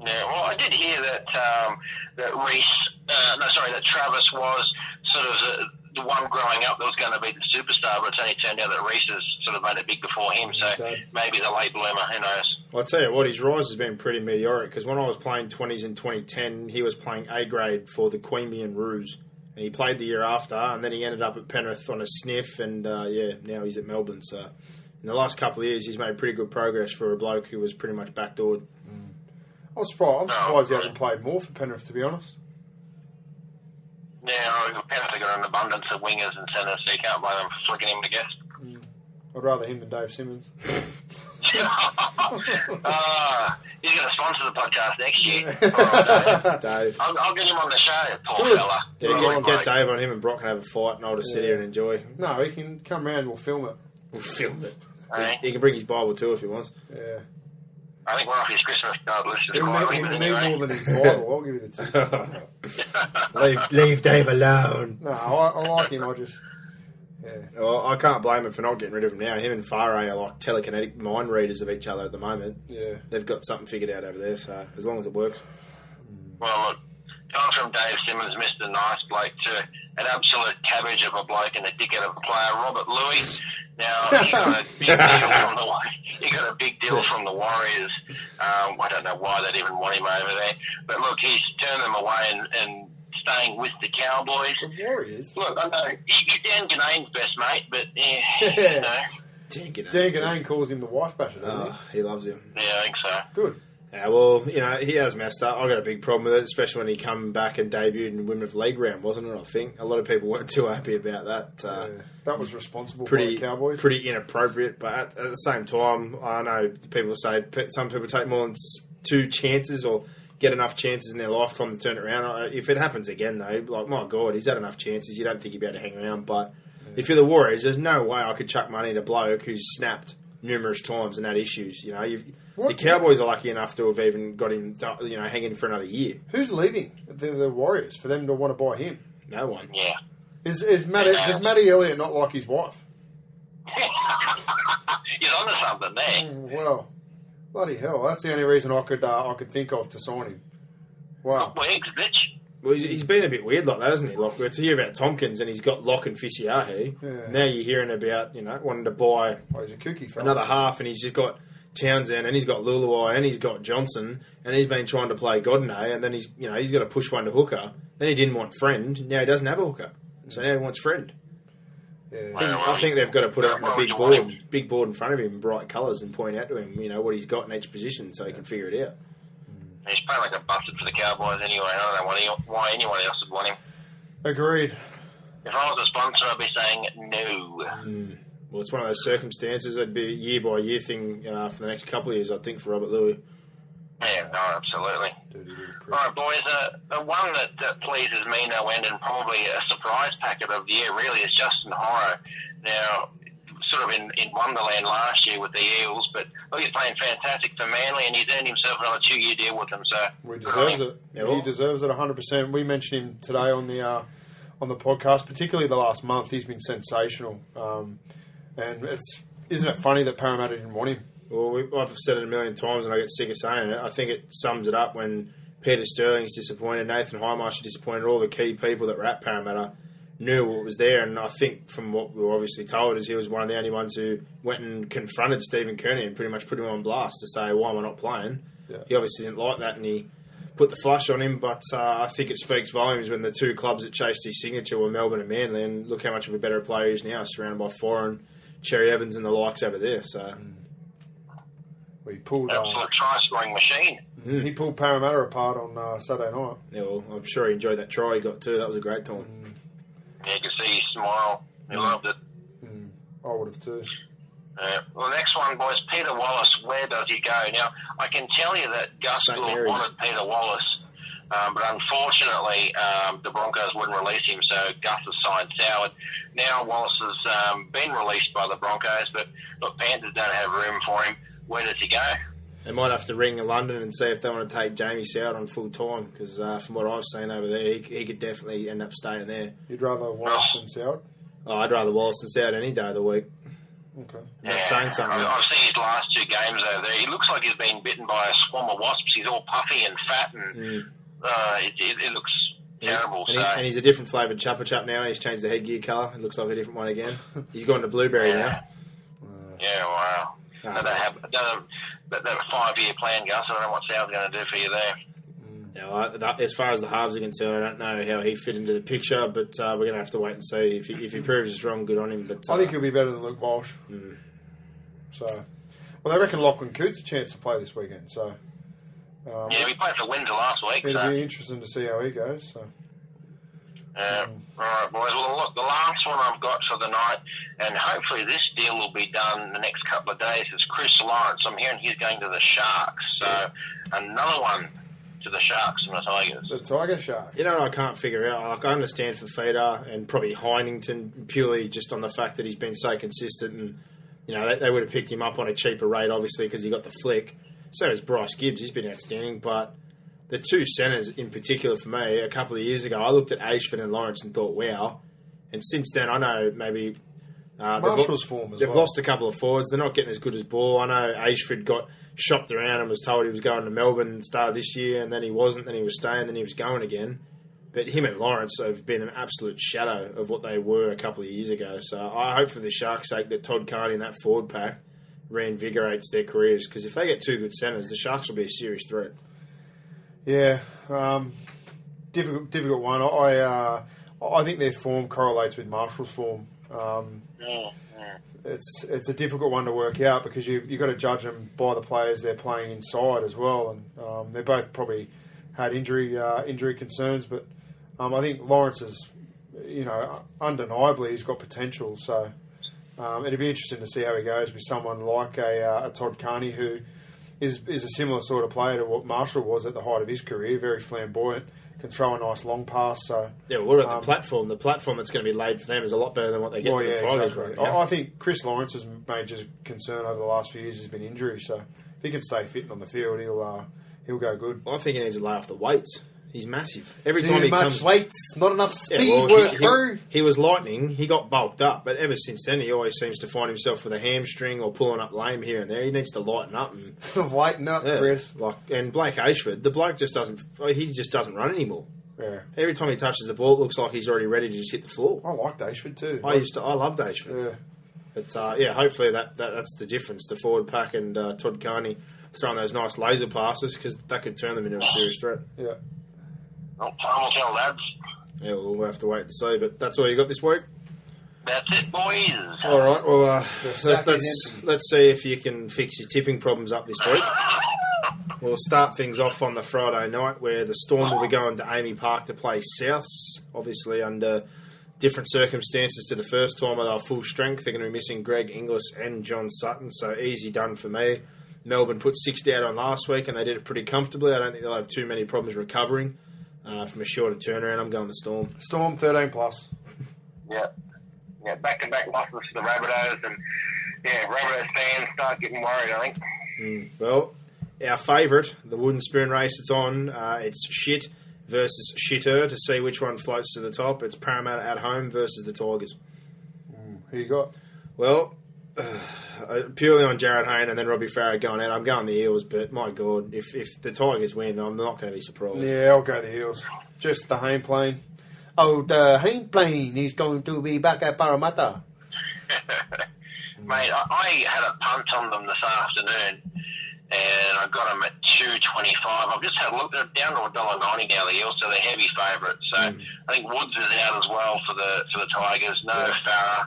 Yeah, well, I did hear that um, that Reece, uh, no, sorry, that Travis was sort of the, the one growing up that was going to be the superstar, but it's only turned out that Reece has sort of made it big before him. So Dad. maybe the late bloomer, who knows? Well, I tell you what, his rise has been pretty meteoric because when I was playing 20s in 2010, he was playing A grade for the Queanbeyan Roos. And he played the year after, and then he ended up at Penrith on a sniff, and uh, yeah, now he's at Melbourne. So in the last couple of years, he's made pretty good progress for a bloke who was pretty much backdoored. I'm surprised, I'm surprised he hasn't played more for Penrith, to be honest. Yeah, Penrith have got an abundance of wingers and centres, so you can't blame them for flicking him to guess. I'd rather him than Dave Simmons. (laughs) Ah, he's going to sponsor the podcast next year. All right, Dave. (laughs) Dave. I'll, I'll get him on the show, poor Good. fella. Yeah, get, on, get. Dave on him and Brock can have a fight, and I'll just sit Yeah. here and enjoy. No, he can come round and we'll film it. We'll film it. Hey, He can bring his Bible too if he wants. Yeah. I think we're off his Christmas card list just He'll quietly, need, but he'll need anyway. more than his Bible, I'll give you the tip. (laughs) leave, leave Dave alone. No, I, I like him, I just... Yeah. Well, I can't blame him for not getting rid of him now. Him and Faray are like telekinetic mind readers of each other at the moment. Yeah. They've got something figured out over there, so as long as it works. Mm. Well, look, going from Dave Simmons, Mr. Nice Bloke, to an absolute cabbage of a bloke and a dickhead of a player, Robert Lui. Now, he got a big deal from the (laughs) he got a big deal from the Warriors. Um, I don't know why they'd even want him over there, but look, he's turned them away and, and staying with the Cowboys. The Warriors. Look, I know he- he's Dan Ganane's best mate, but Yeah. (laughs) you know, Dan Dan Ganane calls him the wife basher, doesn't Oh, he loves him. yeah, I think so. Good. Yeah, well, you know, he has messed up. I got a big problem with it, especially when he come back and debuted in Women of League round, wasn't it? I think a lot of people (laughs) weren't too happy about that. Uh, Yeah. That was responsible pretty Cowboys. pretty inappropriate. But at, at the same time, I know people say some people take more than two chances or get enough chances in their lifetime to turn it around. If it happens again, though, like my God, he's had enough chances. You don't think he'd be able to hang around. But if you're the Warriors, there's no way I could chuck money at a bloke who's snapped numerous times and had issues. You know, you've, the Cowboys are lucky enough to have even got him, to, you know, hanging for another year. Who's leaving the, the Warriors for them to want to buy him? No one. Yeah. Is, is Matty, Yeah. does Matty Elliott not like his wife? (laughs) He's onto something there. Mm, Well, bloody hell, that's the only reason I could uh, I could think of to sign him. Wow. Wigs, bitch. Well, he's, he's mm. been a bit weird like that, hasn't he? Like we're to hear about Tomkins and he's got Locke and Fisiiahi. Eh? Yeah. Now you're hearing about you know wanting to buy Oh, he's a kooky fella. another half, and he's just got Townsend and he's got Leuluai and he's got Johnson, and he's been trying to play Godinay, eh? and then he's you know he's got to push one to hooker. Then he didn't want Friend. Now he doesn't have a hooker, so mm. now he wants Friend. I think, I think they've got to put up a big board, big board in front of him, in bright colours, and point out to him you know what he's got in each position, so he can figure it out. He's playing like a bastard for the Cowboys anyway. I don't know why, anyone else would want him. Agreed. If I was a sponsor, I'd be saying no. Well, it's one of those circumstances. It'd be a year by year thing uh, for the next couple of years, I think, for Robert Lui. Yeah, no, absolutely. Dirty little prick. All right, boys. Uh, the one that, that pleases me no end, and probably a surprise packet of the year, really, is Justin Horo. Now, sort of in, in Wonderland last year with the Eels, but look, he's playing fantastic for Manly, and he's earned himself another two-year deal with them. So Well, he deserves it. Yeah, he deserves it 100%. We mentioned him today on the uh, on the podcast, particularly the last month. He's been sensational. Um, And it's isn't it funny that Parramatta didn't want him? Well, we, I've said it a million times, and I get sick of saying it. I think it sums it up when Peter Sterling's disappointed, Nathan Hindmarsh is disappointed, all the key people that were at Parramatta knew what was there. And I think from what we were obviously told is he was one of the only ones who went and confronted Stephen Kearney and pretty much put him on blast to say, why am I not playing? Yeah. He obviously didn't like that, and he put the flush on him. But uh, I think it speaks volumes when the two clubs that chased his signature were Melbourne and Manly, and look how much of a better player he is now, surrounded by Foran, Cherry Evans, and the likes over there. So. Well, he pulled uh, Absolute try scoring machine. he pulled Parramatta apart on uh, Saturday night. Yeah, well, I'm sure he enjoyed that try he got too. That was a great time. Yeah, you can see his smile. He loved it. I would have too. Uh, well, the next one, boys, Peter Wallace. Where does he go? Now, I can tell you that Gus St. Gould wanted Peter Wallace, um, but unfortunately, um, the Broncos wouldn't release him, so Gus has signed Soward. Now, Wallace has um, been released by the Broncos, but look, Panthers don't have room for him. Where does he go? They might have to ring London and see if they want to take Jamie Soward on full time because uh, from what I've seen over there, he, he could definitely end up staying there. You'd rather Wallace than Soward? Oh, I'd rather Wallace than Soward any day of the week. Okay. That's saying something. I've, I've seen his last two games over there. He looks like he's been bitten by a swarm of wasps. He's all puffy and fat, and uh, it, it, it looks terrible. And, so he, and he's a different flavoured Chupa Chup now. He's changed the headgear colour. It looks like a different one again. (laughs) He's gone to blueberry Yeah. now. Yeah, wow. Ah, so they have done that, that five year plan, Gus. I don't know what Sal's going to do for you there. Now, that, as far as the halves are concerned, I don't know how he fit into the picture, but uh, we're going to have to wait and see. If he, if he proves us wrong, good on him. But uh, I think he'll be better than Luke Walsh. So, well, they reckon Lachlan Coote's a chance to play this weekend. So, um, Yeah, we played for Windsor last week. it'll So. be interesting to see how he goes. So, Yeah. All right, boys. Well, look, the last one I've got for the night, and hopefully this deal will be done in the next couple of days, is Chris Lawrence. I'm hearing he's going to the Sharks. So another one to the Sharks and the Tigers. the Tiger Sharks. You know what I can't figure out? Like, I understand Fifita and probably Heighington purely just on the fact that he's been so consistent and, you know, they, they would have picked him up on a cheaper rate, obviously, because he got the flick. So has Bryce Gibbs. He's been outstanding. But the two centres in particular for me, a couple of years ago, I looked at Ayshford and Lawrence and thought, wow. And since then, I know maybe. Uh, they've form as They've well. lost a couple of forwards. They're not getting as good as Ball. I know Ayshford got shopped around and was told he was going to Melbourne start this year, and then he wasn't. Then he was staying. Then he was going again. But him and Lawrence have been an absolute shadow of what they were a couple of years ago. So I hope for the Sharks' sake that Todd Carney and that forward pack reinvigorates their careers because if they get two good centres, the Sharks will be a serious threat. Yeah, um, difficult, difficult one. I, uh, I think their form correlates with Marshall's form. Um, it's it's a difficult one to work out because you you got to judge them by the players they're playing inside as well, and um, they both probably had injury uh, injury concerns, but um, I think Lawrence is, you know, undeniably he's got potential. So um, it'd be interesting to see how he goes with someone like a, uh, a Todd Carney who is is a similar sort of player to what Marshall was at the height of his career, very flamboyant, can throw a nice long pass. So Yeah, well, what about Um, the platform? The platform that's going to be laid for them is a lot better than what they get well, yeah, the Tigers exactly. right I. I think Chris Lawrence's major concern over the last few years has been injury. So if he can stay fit and on the field, he'll uh, he'll go good. I think he needs to lay off the weights. He's massive. Every Too time he much comes, weights, not enough Yeah, speed well, work he, through. he, he was lightning. He got bulked up, but ever since then, he always seems to find himself with a hamstring or pulling up lame here and there. He needs to lighten up and (laughs) Lighten up, yeah, Chris. like and Blake Ayshford, the bloke just doesn't. He just doesn't run anymore. Yeah. Every time he touches the ball, it looks like he's already ready to just hit the floor. I liked Ayshford too. I used to. I loved Ayshford. yeah. But uh, yeah, hopefully that, that that's the difference. The forward pack and uh, Todd Carney throwing those nice laser passes because that could turn them into a serious threat. Yeah. Well, time will tell, lads. Yeah, we'll have to wait and see. But that's all you got this week. That's it, boys. All right. Well, uh, sack let, us empty. let's see if you can fix your tipping problems up this week. (laughs) We'll start things off on the Friday night where the Storm will be going to AAMI Park to play Souths, obviously under different circumstances to the first time with our full strength. They're going to be missing Greg Inglis and John Sutton, so easy done for me. Melbourne put 60 out on last week and they did it pretty comfortably. I don't think they'll have too many problems recovering uh, from a shorter turnaround. I'm going to Storm. Storm thirteen plus. (laughs) Yeah. Yeah, back to back losses for the Rabbitohs, and yeah, Rabbitohs fans start getting worried, I think. Well, our favourite, the wooden spoon race, it's on. Uh, it's shit versus shitter to see which one floats to the top. It's Parramatta at home versus the Tigers. Who you got? Well, (sighs) uh, purely on Jarryd Hayne and then Robbie Farah going out, I'm going the Eels. But my God, if if the Tigers win, I'm not going to be surprised. Yeah, I'll go the Eels. Just the Hayne plane. Oh, the Hayne plane is going to be back at Parramatta. (laughs) Mate, I, I had a punt on them this afternoon, and I got them at two twenty five. I've just had a look; they're down to a dollar ninety now. The Eels, so they're heavy favourites. So I think Woods is out as well for the for the Tigers. No Farah.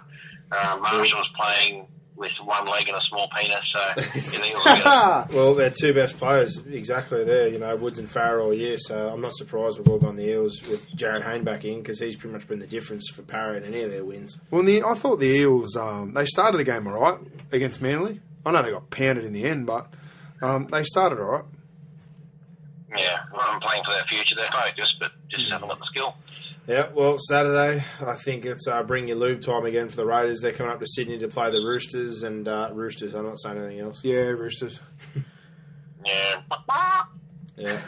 Uh, Marshall's playing with one leg and a small penis, so yeah, the Eels will get it. Well, they're two best players exactly there. You know, Woods and Farah all year, so I'm not surprised we've all gone the Eels with Jarryd Hayne back in because he's pretty much been the difference for Parra in any of their wins. Well, the, I thought the Eels, um, they started the game all right against Manly. I know they got pounded in the end, but um, they started all right. Yeah, well, I'm playing for their future. They're focused, but just haven't got the skill. Yeah, well, Saturday, I think it's uh, bring your lube time again for the Raiders. They're coming up to Sydney to play the Roosters and uh, Roosters. I'm not saying anything else. Yeah, Roosters. Yeah. Yeah.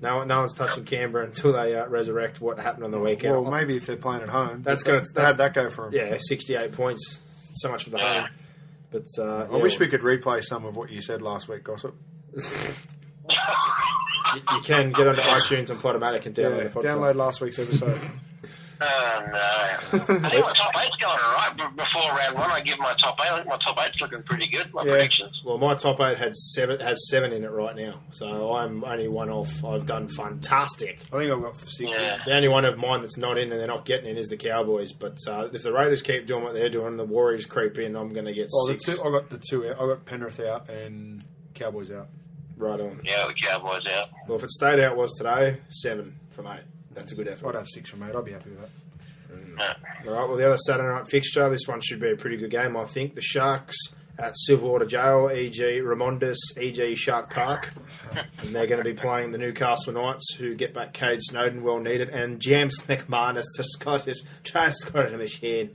No, no one's touching Canberra until they uh, resurrect what happened on the weekend. Well, maybe if they're playing at home. That's gonna- they- that's- How'd that go for them? yeah, 68 points. So much for the home. But uh, I yeah, wish we could replay some of what you said last week, Gossip. (laughs) you, you can get onto iTunes and Podomatic and download Yeah, the podcast. download last week's episode. (laughs) Oh no! (laughs) I think my top eight's going all right. B- Before round one, I give my top eight. I think my top eight's looking pretty good. My Yeah. predictions. Well, my top eight had seven has seven in it right now, so I'm only one off. I've done fantastic. I think I've got six. Yeah. The only one of mine that's not in and they're not getting in is the Cowboys. But uh, if the Raiders keep doing what they're doing, and the Warriors creep in, I'm going to get Oh, the two, I got the two out. I got Penrith out and Cowboys out. Right on. Yeah, the Cowboys out. Well, if it stayed out was today, seven from eight. That's a good effort. I'd have six from eight. I'd be happy with that. Mm. Yeah. All right. Well, the other Saturday night fixture. This one should be a pretty good game, I think. The Sharks at Silverwater Jail, e.g. Remondis, e.g. Shark Park, and they're going to be playing the Newcastle Knights, who get back Cade Snowden, well needed, and James McManus to Scottish transport a machine.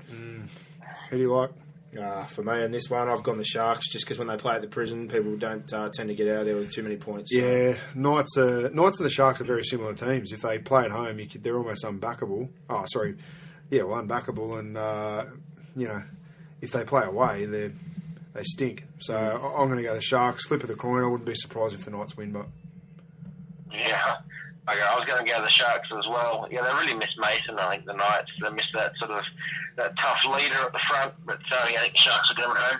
Who do you like? Uh, for me, in this one, I've gone the Sharks just because when they play at the prison, people don't uh, tend to get out of there with too many points. So- Yeah, Knights. Are, Knights and the Sharks are very similar teams. If they play at home, you could, they're almost unbackable. Oh, sorry, yeah, well, unbackable, and uh, you know, if they play away, they they stink. So I- I'm going to go the Sharks. Flip of the coin. I wouldn't be surprised if the Knights win, but Yeah. Okay, I was going to go to the Sharks as well. Yeah, they really missed Mason. I think the Knights they missed that sort of that tough leader at the front. But uh, yeah, I think Sharks are going home.